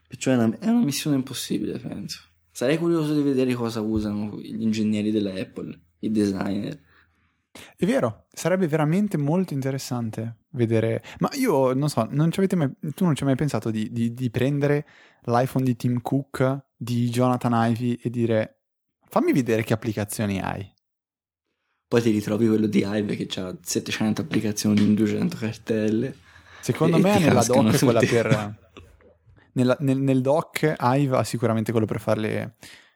Perciò è una, è una missione impossibile, penso. Sarei curioso di vedere cosa usano gli ingegneri della Apple, i designer. È vero, sarebbe veramente molto interessante vedere. Ma io non so, non mai, tu non ci hai mai pensato di, di, di, prendere l'iPhone di Tim Cook, di Jonathan Ivy e dire fammi vedere che applicazioni hai. Poi ti ritrovi quello di Ivy che ha 700 applicazioni in 200 cartelle. Secondo me nella doc quella per nella, nel, nel, doc Hive ha sicuramente quello per fare le,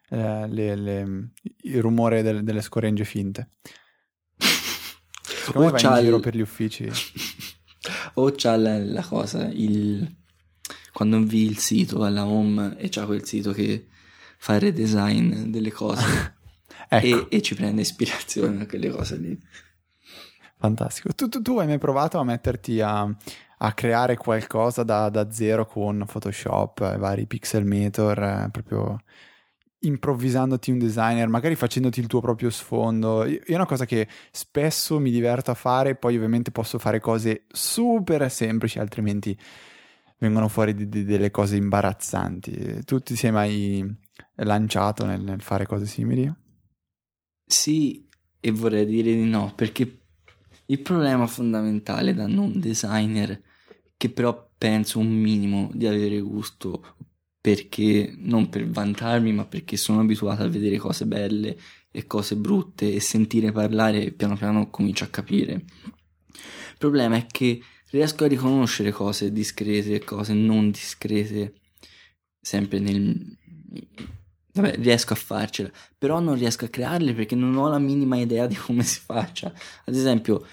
eh, le, le, il rumore del, delle scoregge finte. Secondo o me va in giro per gli uffici. o c'ha la, la cosa, il... quando invii il sito alla home e c'ha quel sito che fa il redesign delle cose ecco. e, e, ci prende ispirazione da quelle cose lì. Fantastico. Tu, tu, tu hai mai provato a metterti a a creare qualcosa da, da zero con Photoshop, eh, vari pixelmator, eh, proprio improvvisandoti un designer, magari facendoti il tuo proprio sfondo. È una cosa che spesso mi diverto a fare, poi ovviamente posso fare cose super semplici, altrimenti vengono fuori di, di, delle cose imbarazzanti. Tu ti sei mai lanciato nel, nel fare cose simili? Sì, e vorrei dire di no, perché il problema fondamentale da non designer che però penso un minimo di avere gusto perché non per vantarmi ma perché sono abituato a vedere cose belle e cose brutte e sentire parlare piano piano comincio a capire. Il problema è che riesco a riconoscere cose discrete e cose non discrete sempre nel vabbè riesco a farcela però non riesco a crearle perché non ho la minima idea di come si faccia. Ad esempio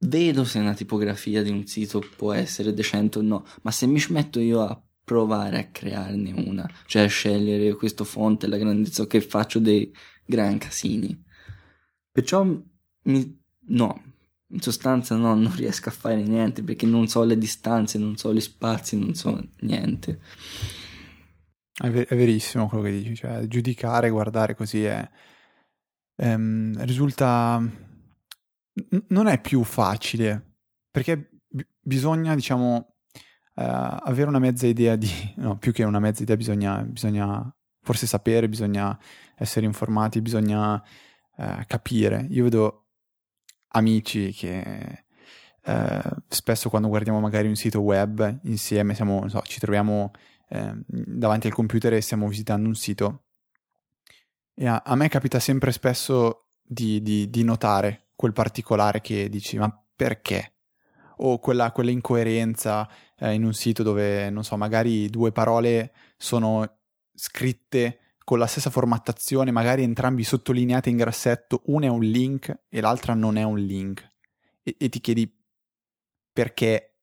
vedo se una tipografia di un sito può essere decente o no, ma se mi ci metto io a provare a crearne una, cioè a scegliere questo font e la grandezza che faccio dei gran casini. Perciò mi, no, in sostanza no, non riesco a fare niente perché non so le distanze, non so gli spazi, non so niente. È, ver- è verissimo quello che dici, cioè giudicare, guardare così è, ehm, risulta non è più facile perché b- bisogna, diciamo, uh, avere una mezza idea di, no, più che una mezza idea, bisogna, bisogna forse sapere, bisogna essere informati, bisogna uh, capire. Io vedo amici che uh, spesso quando guardiamo magari un sito web insieme, siamo, so, ci troviamo ehm, davanti al computer e stiamo visitando un sito. E a, a me capita sempre spesso di, di, di notare quel particolare che dici ma perché? O quella, quella incoerenza eh, in un sito dove, non so, magari due parole sono scritte con la stessa formattazione, magari entrambi sottolineate in grassetto, una è un link e l'altra non è un link. E, e ti chiedi perché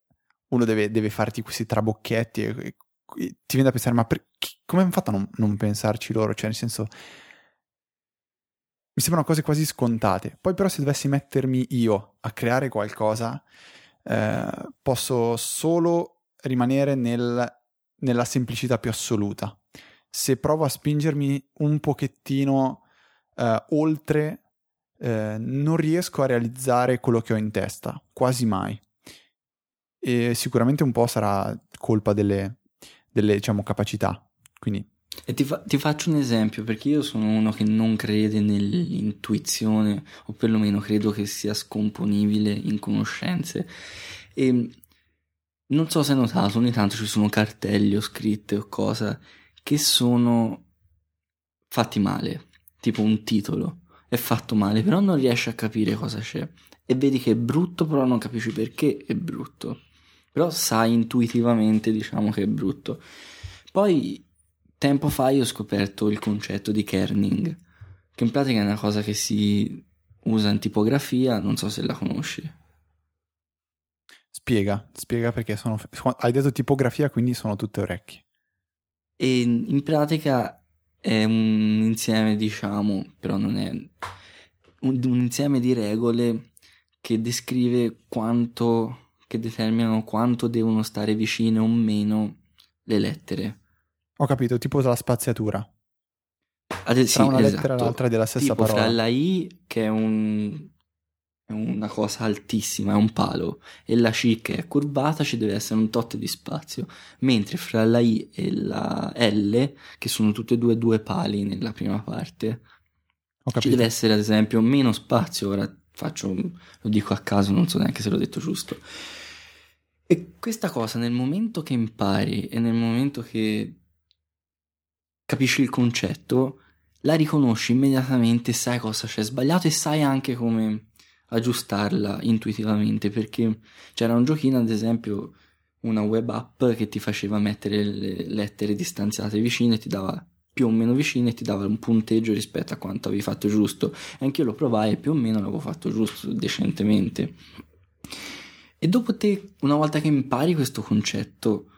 uno deve, deve farti questi trabocchetti e, e, ti viene da pensare ma per, come hanno fatto a non, non pensarci loro? Cioè nel senso mi sembrano cose quasi scontate. Poi però se dovessi mettermi io a creare qualcosa, eh, posso solo rimanere nel, nella semplicità più assoluta. Se provo a spingermi un pochettino eh, oltre, eh, non riesco a realizzare quello che ho in testa, quasi mai. E sicuramente un po' sarà colpa delle, delle diciamo, capacità. Quindi e ti, fa- ti, faccio un esempio, perché io sono uno che non crede nell'intuizione, o perlomeno credo che sia scomponibile in conoscenze. E non so se hai notato, ogni tanto ci sono cartelli o scritte o cose che sono fatti male, tipo un titolo è fatto male, però non riesci a capire cosa c'è. E vedi che è brutto, però non capisci perché è brutto. Però sai intuitivamente, diciamo, che è brutto. Poi tempo fa io ho scoperto il concetto di kerning, che in pratica è una cosa che si usa in tipografia, non so se la conosci. Spiega, spiega perché sono... Hai detto tipografia, quindi sono tutte orecchie. E in pratica è un insieme, diciamo, però non è... un, un insieme di regole che descrive quanto, che determinano quanto devono stare vicine o meno le lettere. Ho capito, tipo la spaziatura. Ad, sì, Tra una esatto. lettera e l'altra della stessa tipo parola. fra la I che è, un, è una cosa altissima, è un palo, e la C che è curvata ci deve essere un tot di spazio, mentre fra la I e la L, che sono tutte e due due pali nella prima parte, ci deve essere ad esempio meno spazio, ora faccio, lo dico a caso, non so neanche se l'ho detto giusto. E questa cosa nel momento che impari e nel momento che capisci il concetto, la riconosci immediatamente, sai cosa c'è sbagliato e sai anche come aggiustarla intuitivamente, perché c'era un giochino, ad esempio, una web app che ti faceva mettere le lettere distanziate vicine ti dava più o meno vicine e ti dava un punteggio rispetto a quanto avevi fatto giusto. E anche io lo provai e più o meno l'avevo fatto giusto, decentemente. E dopo te, una volta che impari questo concetto,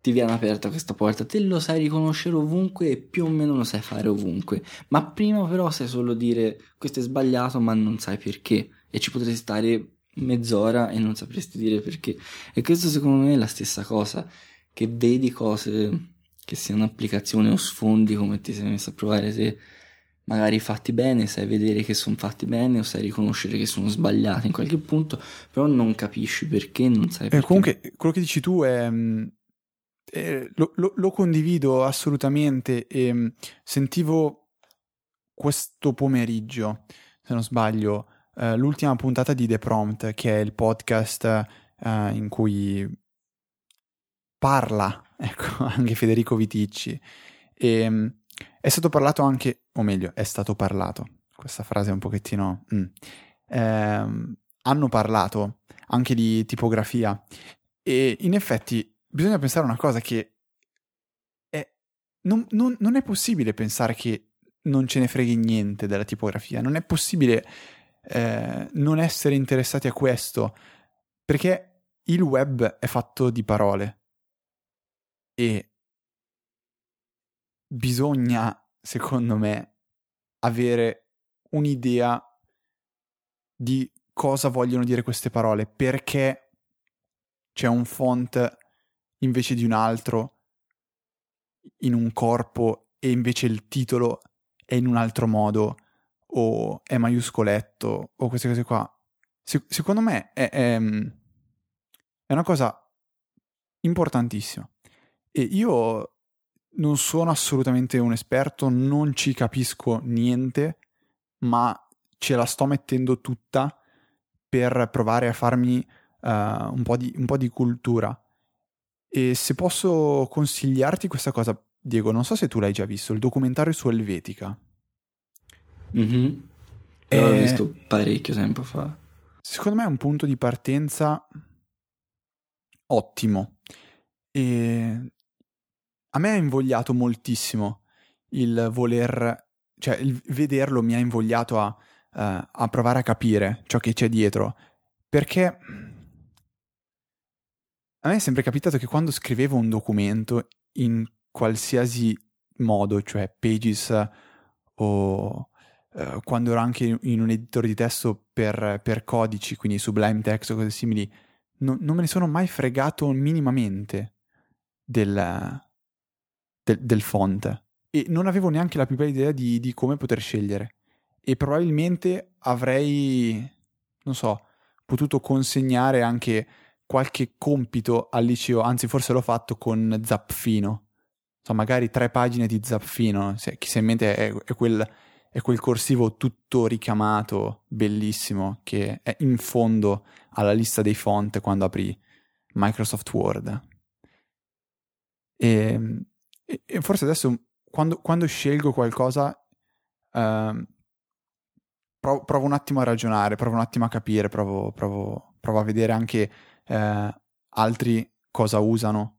ti viene aperta questa porta, te lo sai riconoscere ovunque e più o meno lo sai fare ovunque. Ma prima però sai solo dire questo è sbagliato ma non sai perché. E ci potresti stare mezz'ora e non sapresti dire perché. E questo secondo me è la stessa cosa, che vedi cose che siano applicazioni o sfondi come ti sei messo a provare te magari fatti bene, sai vedere che sono fatti bene o sai riconoscere che sono sbagliati in qualche punto, però non capisci perché, non sai Eh, perché. comunque, quello che dici tu è. Eh, lo, lo- lo condivido assolutamente. E mh, sentivo questo pomeriggio, se non sbaglio, eh, l'ultima puntata di The Prompt, che è il podcast eh, in cui parla ecco, anche Federico Viticci. E mh, è stato parlato anche, o meglio, è stato parlato. Questa frase è un pochettino. mm. Ehm, hanno parlato anche di tipografia. E in effetti bisogna pensare a una cosa che è, non, non- non è possibile pensare che non ce ne freghi niente della tipografia, non è possibile eh, non essere interessati a questo, perché il web è fatto di parole. E bisogna, secondo me, avere un'idea di cosa vogliono dire queste parole, perché c'è un font invece di un altro in un corpo e invece il titolo è in un altro modo o è maiuscoletto o queste cose qua. Se- secondo me è, è, è una cosa importantissima e io non sono assolutamente un esperto, non ci capisco niente, ma ce la sto mettendo tutta per provare a farmi eh, un, po di, un po' di cultura. E se posso consigliarti questa cosa, Diego, non so se tu l'hai già visto, il documentario su Helvetica. Mhm. L'ho Eh, visto parecchio tempo fa. Secondo me è un punto di partenza ottimo. E a me ha invogliato moltissimo il voler, cioè il vederlo mi ha invogliato a, eh, a provare a capire ciò che c'è dietro. Perché a me è sempre capitato che quando scrivevo un documento in qualsiasi modo, cioè Pages o eh, quando ero anche in un editore di testo per, per codici, quindi Sublime Text o cose simili, non, non me ne sono mai fregato minimamente del, del, del font. E non avevo neanche la più bella idea di, di come poter scegliere. E probabilmente avrei, non so, potuto consegnare anche qualche compito al liceo, anzi forse l'ho fatto con Zappfino, so, magari tre pagine di Zappfino, se, chi ha in mente è, è quel, è quel corsivo tutto ricamato, bellissimo, che è in fondo alla lista dei font quando apri Microsoft Word. E, e- e forse adesso quando, quando scelgo qualcosa ehm, provo, provo un attimo a ragionare, provo un attimo a capire, provo, provo- provo a vedere anche eh, altri cosa usano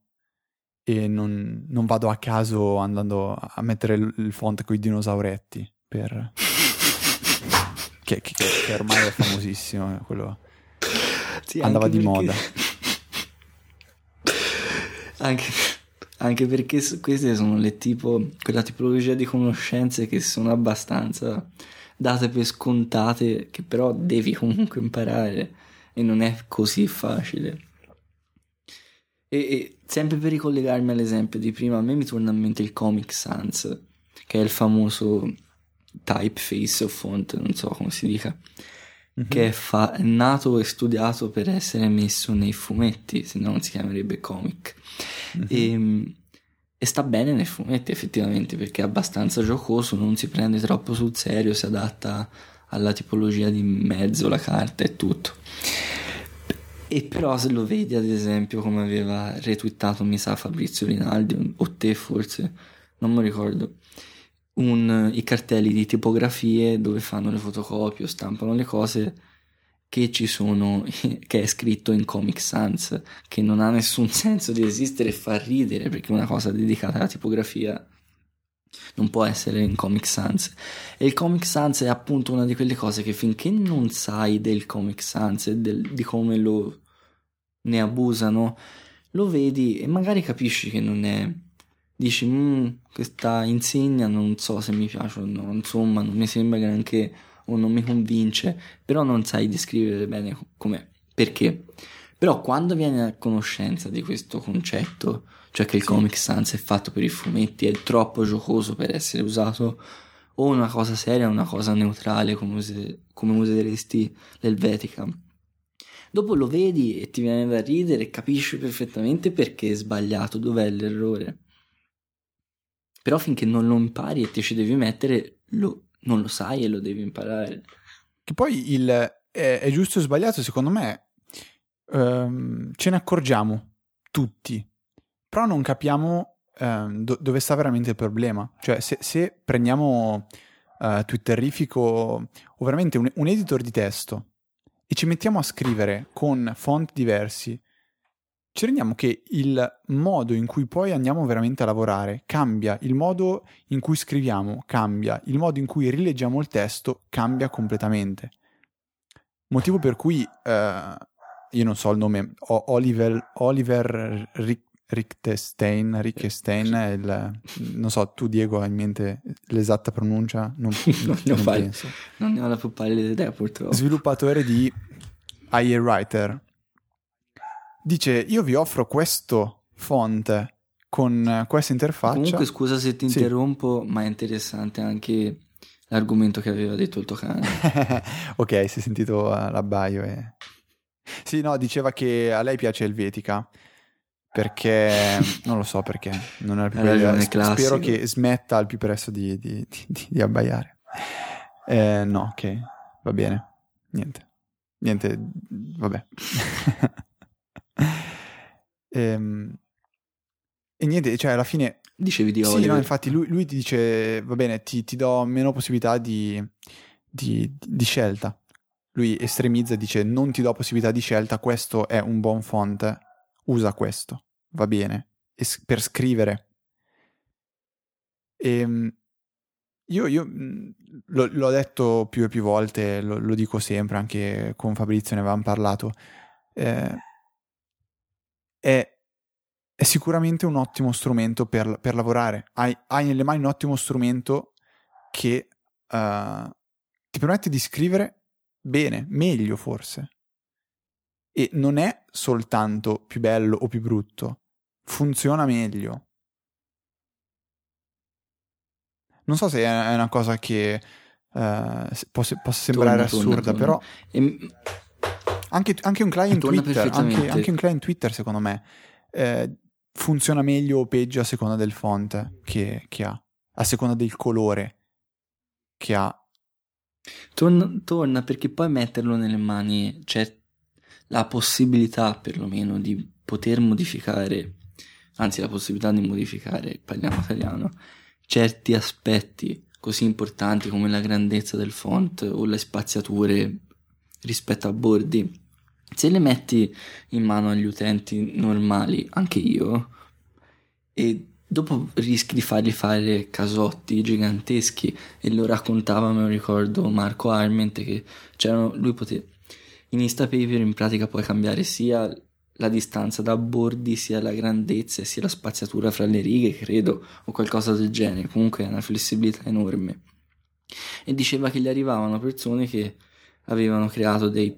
e non, non vado a caso andando a mettere il, font con i dinosauretti per... che, che- che ormai è famosissimo, eh, quello Sì, andava di perché- moda. anche, anche perché queste sono le tipo, quella tipologia di conoscenze che sono abbastanza date per scontate che però devi comunque imparare e non è così facile. E, e sempre per ricollegarmi all'esempio di prima, a me mi torna in mente il Comic Sans, che è il famoso typeface o font, non so come si dica, mm-hmm. che è, fa- è, nato e studiato per essere messo nei fumetti, se no non si chiamerebbe comic. Mm-hmm. E, e, sta bene nei fumetti effettivamente perché è abbastanza giocoso, non si prende troppo sul serio, si adatta alla tipologia di mezzo, la carta e tutto. E però se lo vedi ad esempio come aveva retweetato mi sa Fabrizio Rinaldi o te forse, non mi ricordo, un, i cartelli di tipografie dove fanno le fotocopie o stampano le cose che ci sono, che è scritto in Comic Sans, che non ha nessun senso di esistere e fa ridere perché una cosa dedicata alla tipografia non può essere in Comic Sans. E il Comic Sans è appunto una di quelle cose che finché non sai del Comic Sans e del, di come lo ne abusano, lo vedi e magari capisci che non è. Dici, mm, questa insegna non so se mi piace o no, insomma, non mi sembra granché o non mi convince, però non sai descrivere bene com'è. Perché? Però quando vieni a conoscenza di questo concetto, cioè che il sì. Comic Sans è fatto per i fumetti, è troppo giocoso per essere usato, o una cosa seria, una cosa neutrale come, use, come useresti l'Helvetica. Dopo lo vedi e ti viene da ridere e capisci perfettamente perché è sbagliato, dov'è l'errore. Però finché non lo impari e ti ci devi mettere, lo, non lo sai e lo devi imparare. Che poi il, è, è giusto o sbagliato, secondo me, um, ce ne accorgiamo tutti però non capiamo ehm, do- dove sta veramente il problema. Cioè, se, se prendiamo uh, Twitterifico o veramente un, un editor di testo e ci mettiamo a scrivere con font diversi, ci rendiamo che il modo in cui poi andiamo veramente a lavorare cambia, il modo in cui scriviamo cambia, il modo in cui rileggiamo il testo cambia completamente. Motivo per cui, uh, io non so il nome, Oliver, Oliver Rick, Richtestein, Richtestein è il... non so, tu Diego hai in mente l'esatta pronuncia? Non, non, non, penso. non ne ho la più pallida idea purtroppo. Sviluppatore di IE Writer. Dice, io vi offro questo font con questa interfaccia. Comunque scusa se ti interrompo, sì. ma è interessante anche l'argomento che aveva detto il tuo cane. ok, si è sentito l'abbaio e... Sì, no, diceva che a lei piace Helvetica perché non lo so perché non è più idea. spero che smetta al più presto di, di, di, di abbaiare. Eh, no ok va bene. Niente. Niente vabbè. Ehm, e niente cioè alla fine dicevi di Oliver sì no infatti lui, lui ti dice va bene ti, ti do meno possibilità di, di scelta. Lui estremizza e dice non ti do possibilità di scelta questo è un buon font usa questo, va bene, es- per scrivere. E, ehm, io, io mm, lo, l'ho detto più e più volte, lo, lo, dico sempre, anche con Fabrizio ne avevamo parlato, eh, è, è, sicuramente un ottimo strumento per, per lavorare. Hai, hai, nelle mani un ottimo strumento che uh, ti permette di scrivere bene, meglio forse. E non è soltanto più bello o più brutto, funziona meglio. Non so se è una cosa che uh, possa, possa, sembrare torna, assurda, torna, però e... anche, anche, un client Twitter, anche, anche, un client Twitter, secondo me, eh, funziona meglio o peggio a seconda del font che, che ha, a seconda del colore che ha. Torna, torna perché poi metterlo nelle mani, cioè la possibilità perlomeno di poter modificare, anzi la possibilità di modificare, parliamo italiano, certi aspetti così importanti come la grandezza del font o le spaziature rispetto a bordi, se le metti in mano agli utenti normali, anche io, e dopo rischi di fargli fare casotti giganteschi e lo raccontava, me lo ricordo, Marco Arment che c'erano, lui poteva in Instapaper in pratica puoi cambiare sia la distanza da bordi, sia la grandezza, sia la spaziatura fra le righe, credo, o qualcosa del genere. Comunque è una flessibilità enorme. e diceva che gli arrivavano persone che avevano creato dei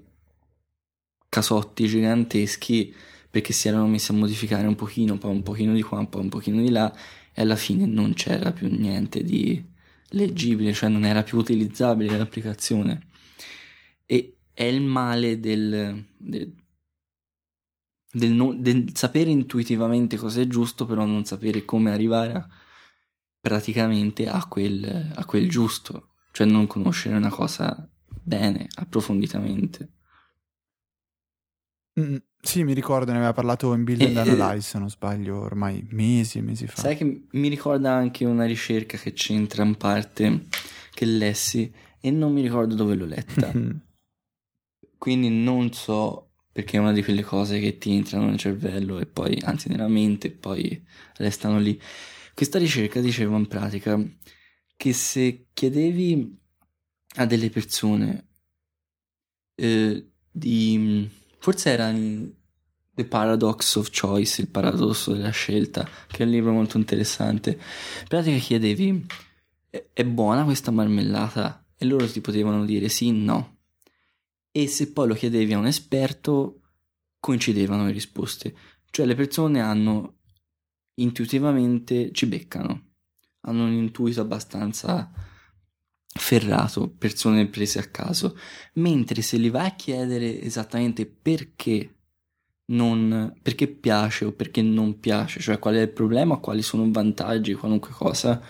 casotti giganteschi perché si erano messi a modificare un pochino, poi un pochino di qua, un po' un pochino di là e alla fine non c'era più niente di leggibile, cioè non era più utilizzabile l'applicazione. È il male del, del, del, no, del sapere intuitivamente cosa è giusto, però non sapere come arrivare a, praticamente a quel, a quel giusto, cioè non conoscere una cosa bene, approfonditamente. Mm, sì, mi ricordo, ne aveva parlato in Build and Analyze, se non sbaglio, ormai mesi e mesi fa. Sai che mi ricorda anche una ricerca che c'entra in parte, che lessi, e non mi ricordo dove l'ho letta. Quindi non so perché è una di quelle cose che ti entrano nel cervello e poi, anzi nella mente, e poi restano lì. Questa ricerca diceva in pratica che se chiedevi a delle persone eh, di forse era in The Paradox of Choice, il paradosso della scelta, che è un libro molto interessante. In pratica chiedevi, è buona questa marmellata? E loro ti potevano dire sì, no. E se poi lo chiedevi a un esperto, coincidevano le risposte. Cioè le persone hanno intuitivamente, ci beccano, hanno un intuito abbastanza ferrato, persone prese a caso, mentre se li vai a chiedere esattamente perché non perché piace o perché non piace, cioè qual è il problema, quali sono i vantaggi, qualunque cosa,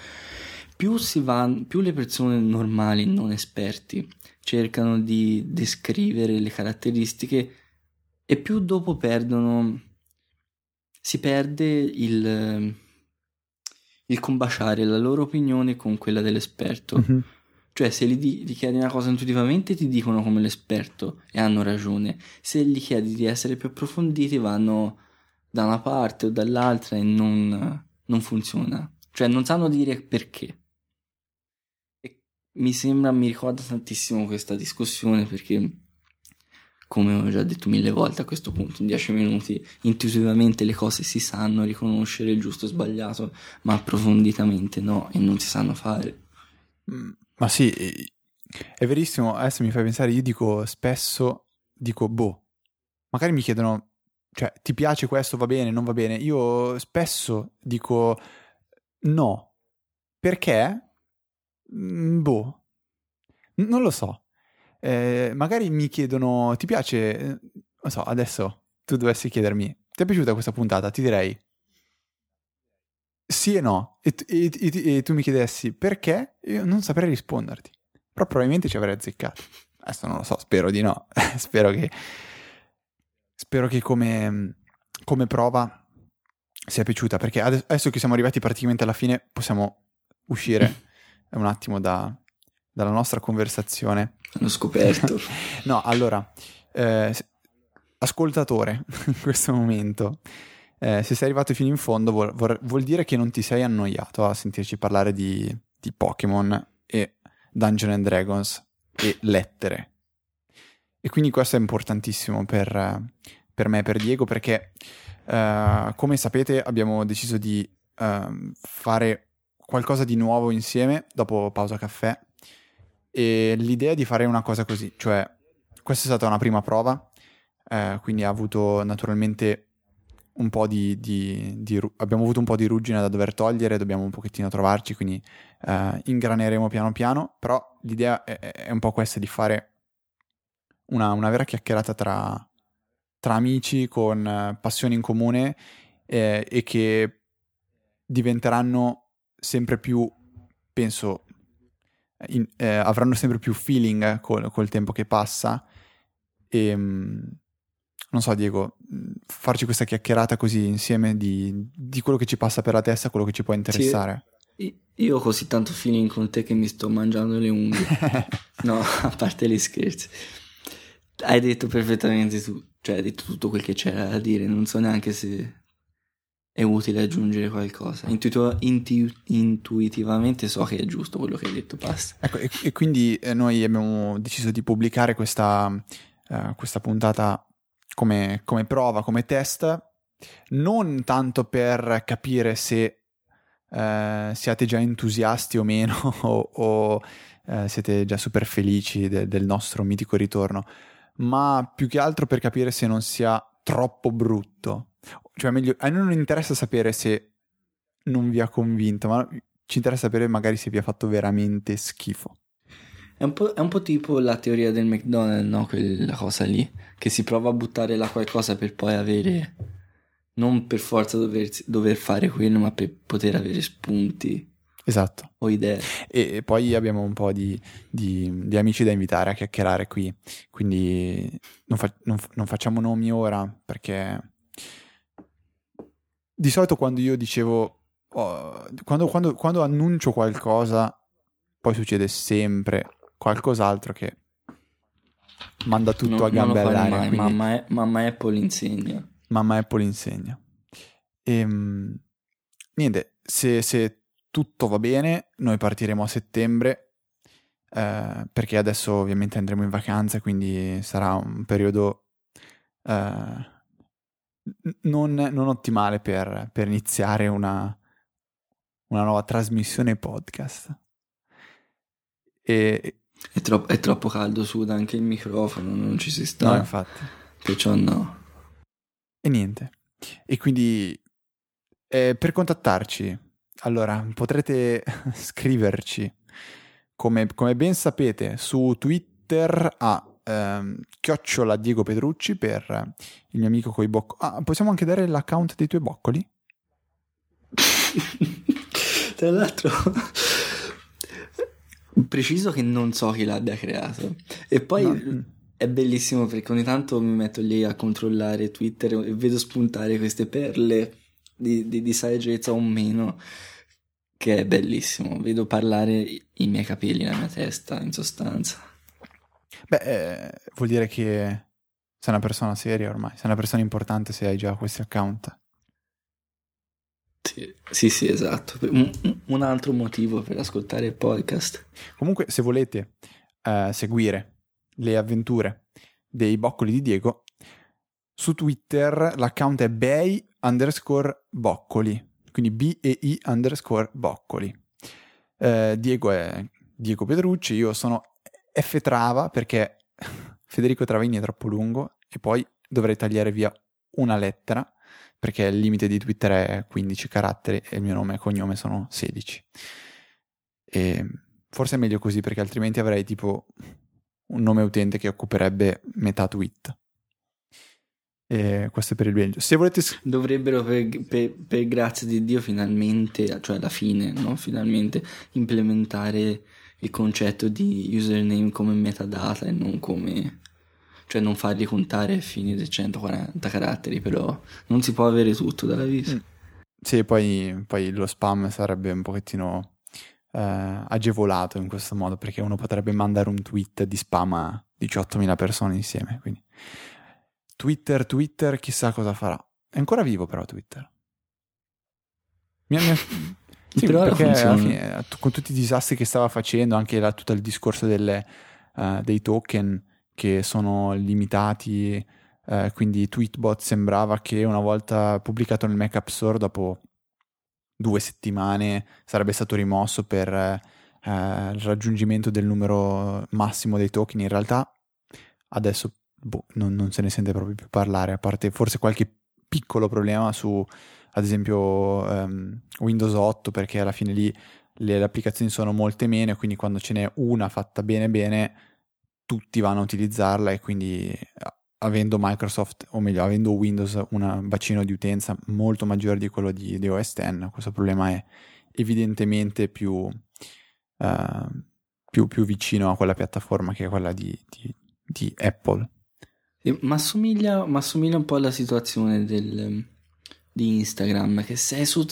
più va, più le persone normali, non esperti, cercano di descrivere le caratteristiche e più dopo perdono si perde il il combaciare la loro opinione con quella dell'esperto. Mm-hmm. Cioè, se gli, di- gli, chiedi una cosa intuitivamente, ti dicono come l'esperto e hanno ragione. Se gli chiedi di essere più approfonditi, vanno da una parte o dall'altra e non, non funziona. Cioè, non sanno dire perché. Mi sembra, mi ricorda tantissimo questa discussione perché, come ho già detto mille volte a questo punto, in dieci minuti, intuitivamente le cose si sanno riconoscere il giusto e sbagliato, ma approfonditamente no, e non si sanno fare. Mm ma sì, è verissimo. Adesso mi fai pensare, io dico spesso, dico boh. Magari mi chiedono, cioè, ti piace questo, va bene, non va bene. Io spesso dico no. Perché? Mm, boh. Non lo so. Eh, magari mi chiedono, ti piace? Eh, non so, adesso tu dovessi chiedermi, ti è piaciuta questa puntata? Ti direi sì e no, e, e, e, e, tu mi chiedessi perché, io non saprei risponderti. Però probabilmente ci avrei azzeccato. Adesso non lo so, spero di no. spero che, spero che come, come prova sia piaciuta, perché adesso che siamo arrivati praticamente alla fine possiamo uscire un attimo da, dalla nostra conversazione. L'ho scoperto. no, allora, eh, ascoltatore in questo momento eh, se sei arrivato fino in fondo vuol, vuol, dire che non ti sei annoiato a sentirci parlare di, di Pokémon e Dungeons and Dragons e lettere. E quindi questo è importantissimo per, per me e per Diego perché, uh, come sapete, abbiamo deciso di uh, fare qualcosa di nuovo insieme dopo pausa caffè e l'idea di fare una cosa così, cioè questa è stata una prima prova, uh, quindi ha avuto naturalmente un po' di, di, di, abbiamo avuto un po' di ruggine da dover togliere, dobbiamo un pochettino trovarci, quindi uh, ingraneremo piano piano, però l'idea è, è, un po' questa di fare una, una vera chiacchierata tra, tra, amici con uh, passioni in comune eh, e che diventeranno sempre più, penso, in, eh, avranno sempre più feeling col, col tempo che passa e... Um, non so Diego, farci questa chiacchierata così insieme di, di quello che ci passa per la testa, quello che ci può interessare. Sì, io ho così tanto feeling con te che mi sto mangiando le unghie. no, a parte gli scherzi. Hai detto perfettamente tu, cioè hai detto tutto quel che c'era da dire, non so neanche se è utile aggiungere qualcosa. Intuitu- intu- intuitivamente so che è giusto quello che hai detto, basta. Ecco, e, e quindi eh, noi abbiamo deciso di pubblicare questa, uh, questa puntata come, come prova, come test, non tanto per capire se eh, siate già entusiasti o meno o, o eh, siete già super felici de- del nostro mitico ritorno, ma più che altro per capire se non sia troppo brutto. Cioè, meglio, a noi non interessa sapere se non vi ha convinto, ma ci interessa sapere magari se vi ha fatto veramente schifo. È un, è un po', tipo la teoria del McDonald's, no? Quella cosa lì, che si prova a buttare là qualcosa per poi avere, non per forza dover, dover fare quello, ma per poter avere spunti. Esatto. O idee. E poi abbiamo un po' di, di, di amici da invitare a chiacchierare qui, quindi non, fa, non, non facciamo nomi ora perché di solito quando io dicevo, oh, quando, quando, quando annuncio qualcosa, poi succede sempre qualcos'altro che manda tutto non, a gambe all'aria. Mai, quindi... mamma, mamma, Apple insegna. Mamma Apple insegna. E, ehm, niente, se, se, tutto va bene, noi partiremo a settembre, eh, perché adesso ovviamente andremo in vacanza, quindi sarà un periodo eh, non, non, ottimale per, per iniziare una, una nuova trasmissione podcast. E, è, tro- è, troppo caldo, suda anche il microfono, non ci si sta. No, infatti. Perciò no. E niente. E quindi eh, per contattarci, allora potrete scriverci, come, come, ben sapete, su Twitter a ehm, chiocciola Diego Pedrucci per il mio amico coi boccoli. Ah, possiamo anche dare l'account dei tuoi boccoli? Tra l'altro preciso che non so chi l'abbia creato. E poi no. è bellissimo perché ogni tanto mi metto lì a controllare Twitter e vedo spuntare queste perle di, di, di saggezza o meno, che è bellissimo. Vedo parlare i miei capelli nella mia testa, in sostanza. Beh, eh, vuol dire che sei una persona seria ormai, sei una persona importante se hai già questi account. Sì, sì, sì, esatto. Un, un, altro motivo per ascoltare il podcast. Comunque, se volete uh, seguire le avventure dei boccoli di Diego, su Twitter l'account è bei underscore boccoli, quindi B-E-I underscore boccoli. Uh, Diego è Diego Pedrucci, io sono F Trava perché Federico Travaini è troppo lungo e poi dovrei tagliare via una lettera perché il limite di Twitter è 15 caratteri e il mio nome e cognome sono 16. E forse è meglio così perché altrimenti avrei tipo un nome utente che occuperebbe metà tweet. E questo è per il meglio. Se volete... Dovrebbero, per, per, per, grazia di Dio, finalmente, cioè alla fine, no? finalmente, implementare il concetto di username come metadata e non come cioè non farli contare fini dei 140 caratteri, però non si può avere tutto dalla vita. Mm. Sì, poi, poi, lo spam sarebbe un pochettino eh, agevolato in questo modo, perché uno potrebbe mandare un tweet di spam a 18.000 persone insieme. Quindi. Twitter, Twitter, chissà cosa farà. È ancora vivo però Twitter. Mi, mi... Sì, però perché alla fine, con tutti i disastri che stava facendo, anche la, tutto il discorso delle, uh, dei token, che sono limitati, eh, quindi Tweetbot sembrava che una volta pubblicato nel Mac App Store dopo due settimane sarebbe stato rimosso per eh, il raggiungimento del numero massimo dei token. In realtà adesso boh, non, non, se ne sente proprio più parlare, a parte forse qualche piccolo problema su ad esempio um, Windows 8 perché alla fine lì le, applicazioni sono molte meno e quindi quando ce n'è una fatta bene bene tutti vanno a utilizzarla e quindi avendo Microsoft, o meglio, avendo Windows un bacino di utenza molto maggiore di quello di, di OS X, questo problema è evidentemente più, uh, più, più, vicino a quella piattaforma che è quella di, di, di Apple. Ma assomiglia, assomiglia, un po' alla situazione del, di Instagram, che sei, su,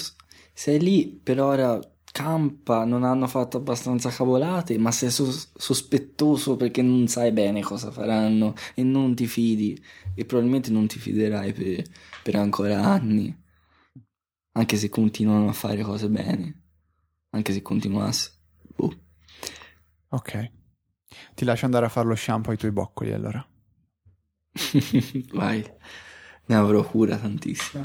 sei lì per ora campa, non hanno fatto abbastanza cavolate, ma sei sos- sospettoso perché non sai bene cosa faranno e non ti fidi e probabilmente non ti fiderai per, per ancora anni, anche se continuano a fare cose bene, anche se continuasse. Boh. Ok, ti lascio andare a fare lo shampoo ai tuoi boccoli allora. Vai, ne avrò cura tantissimo.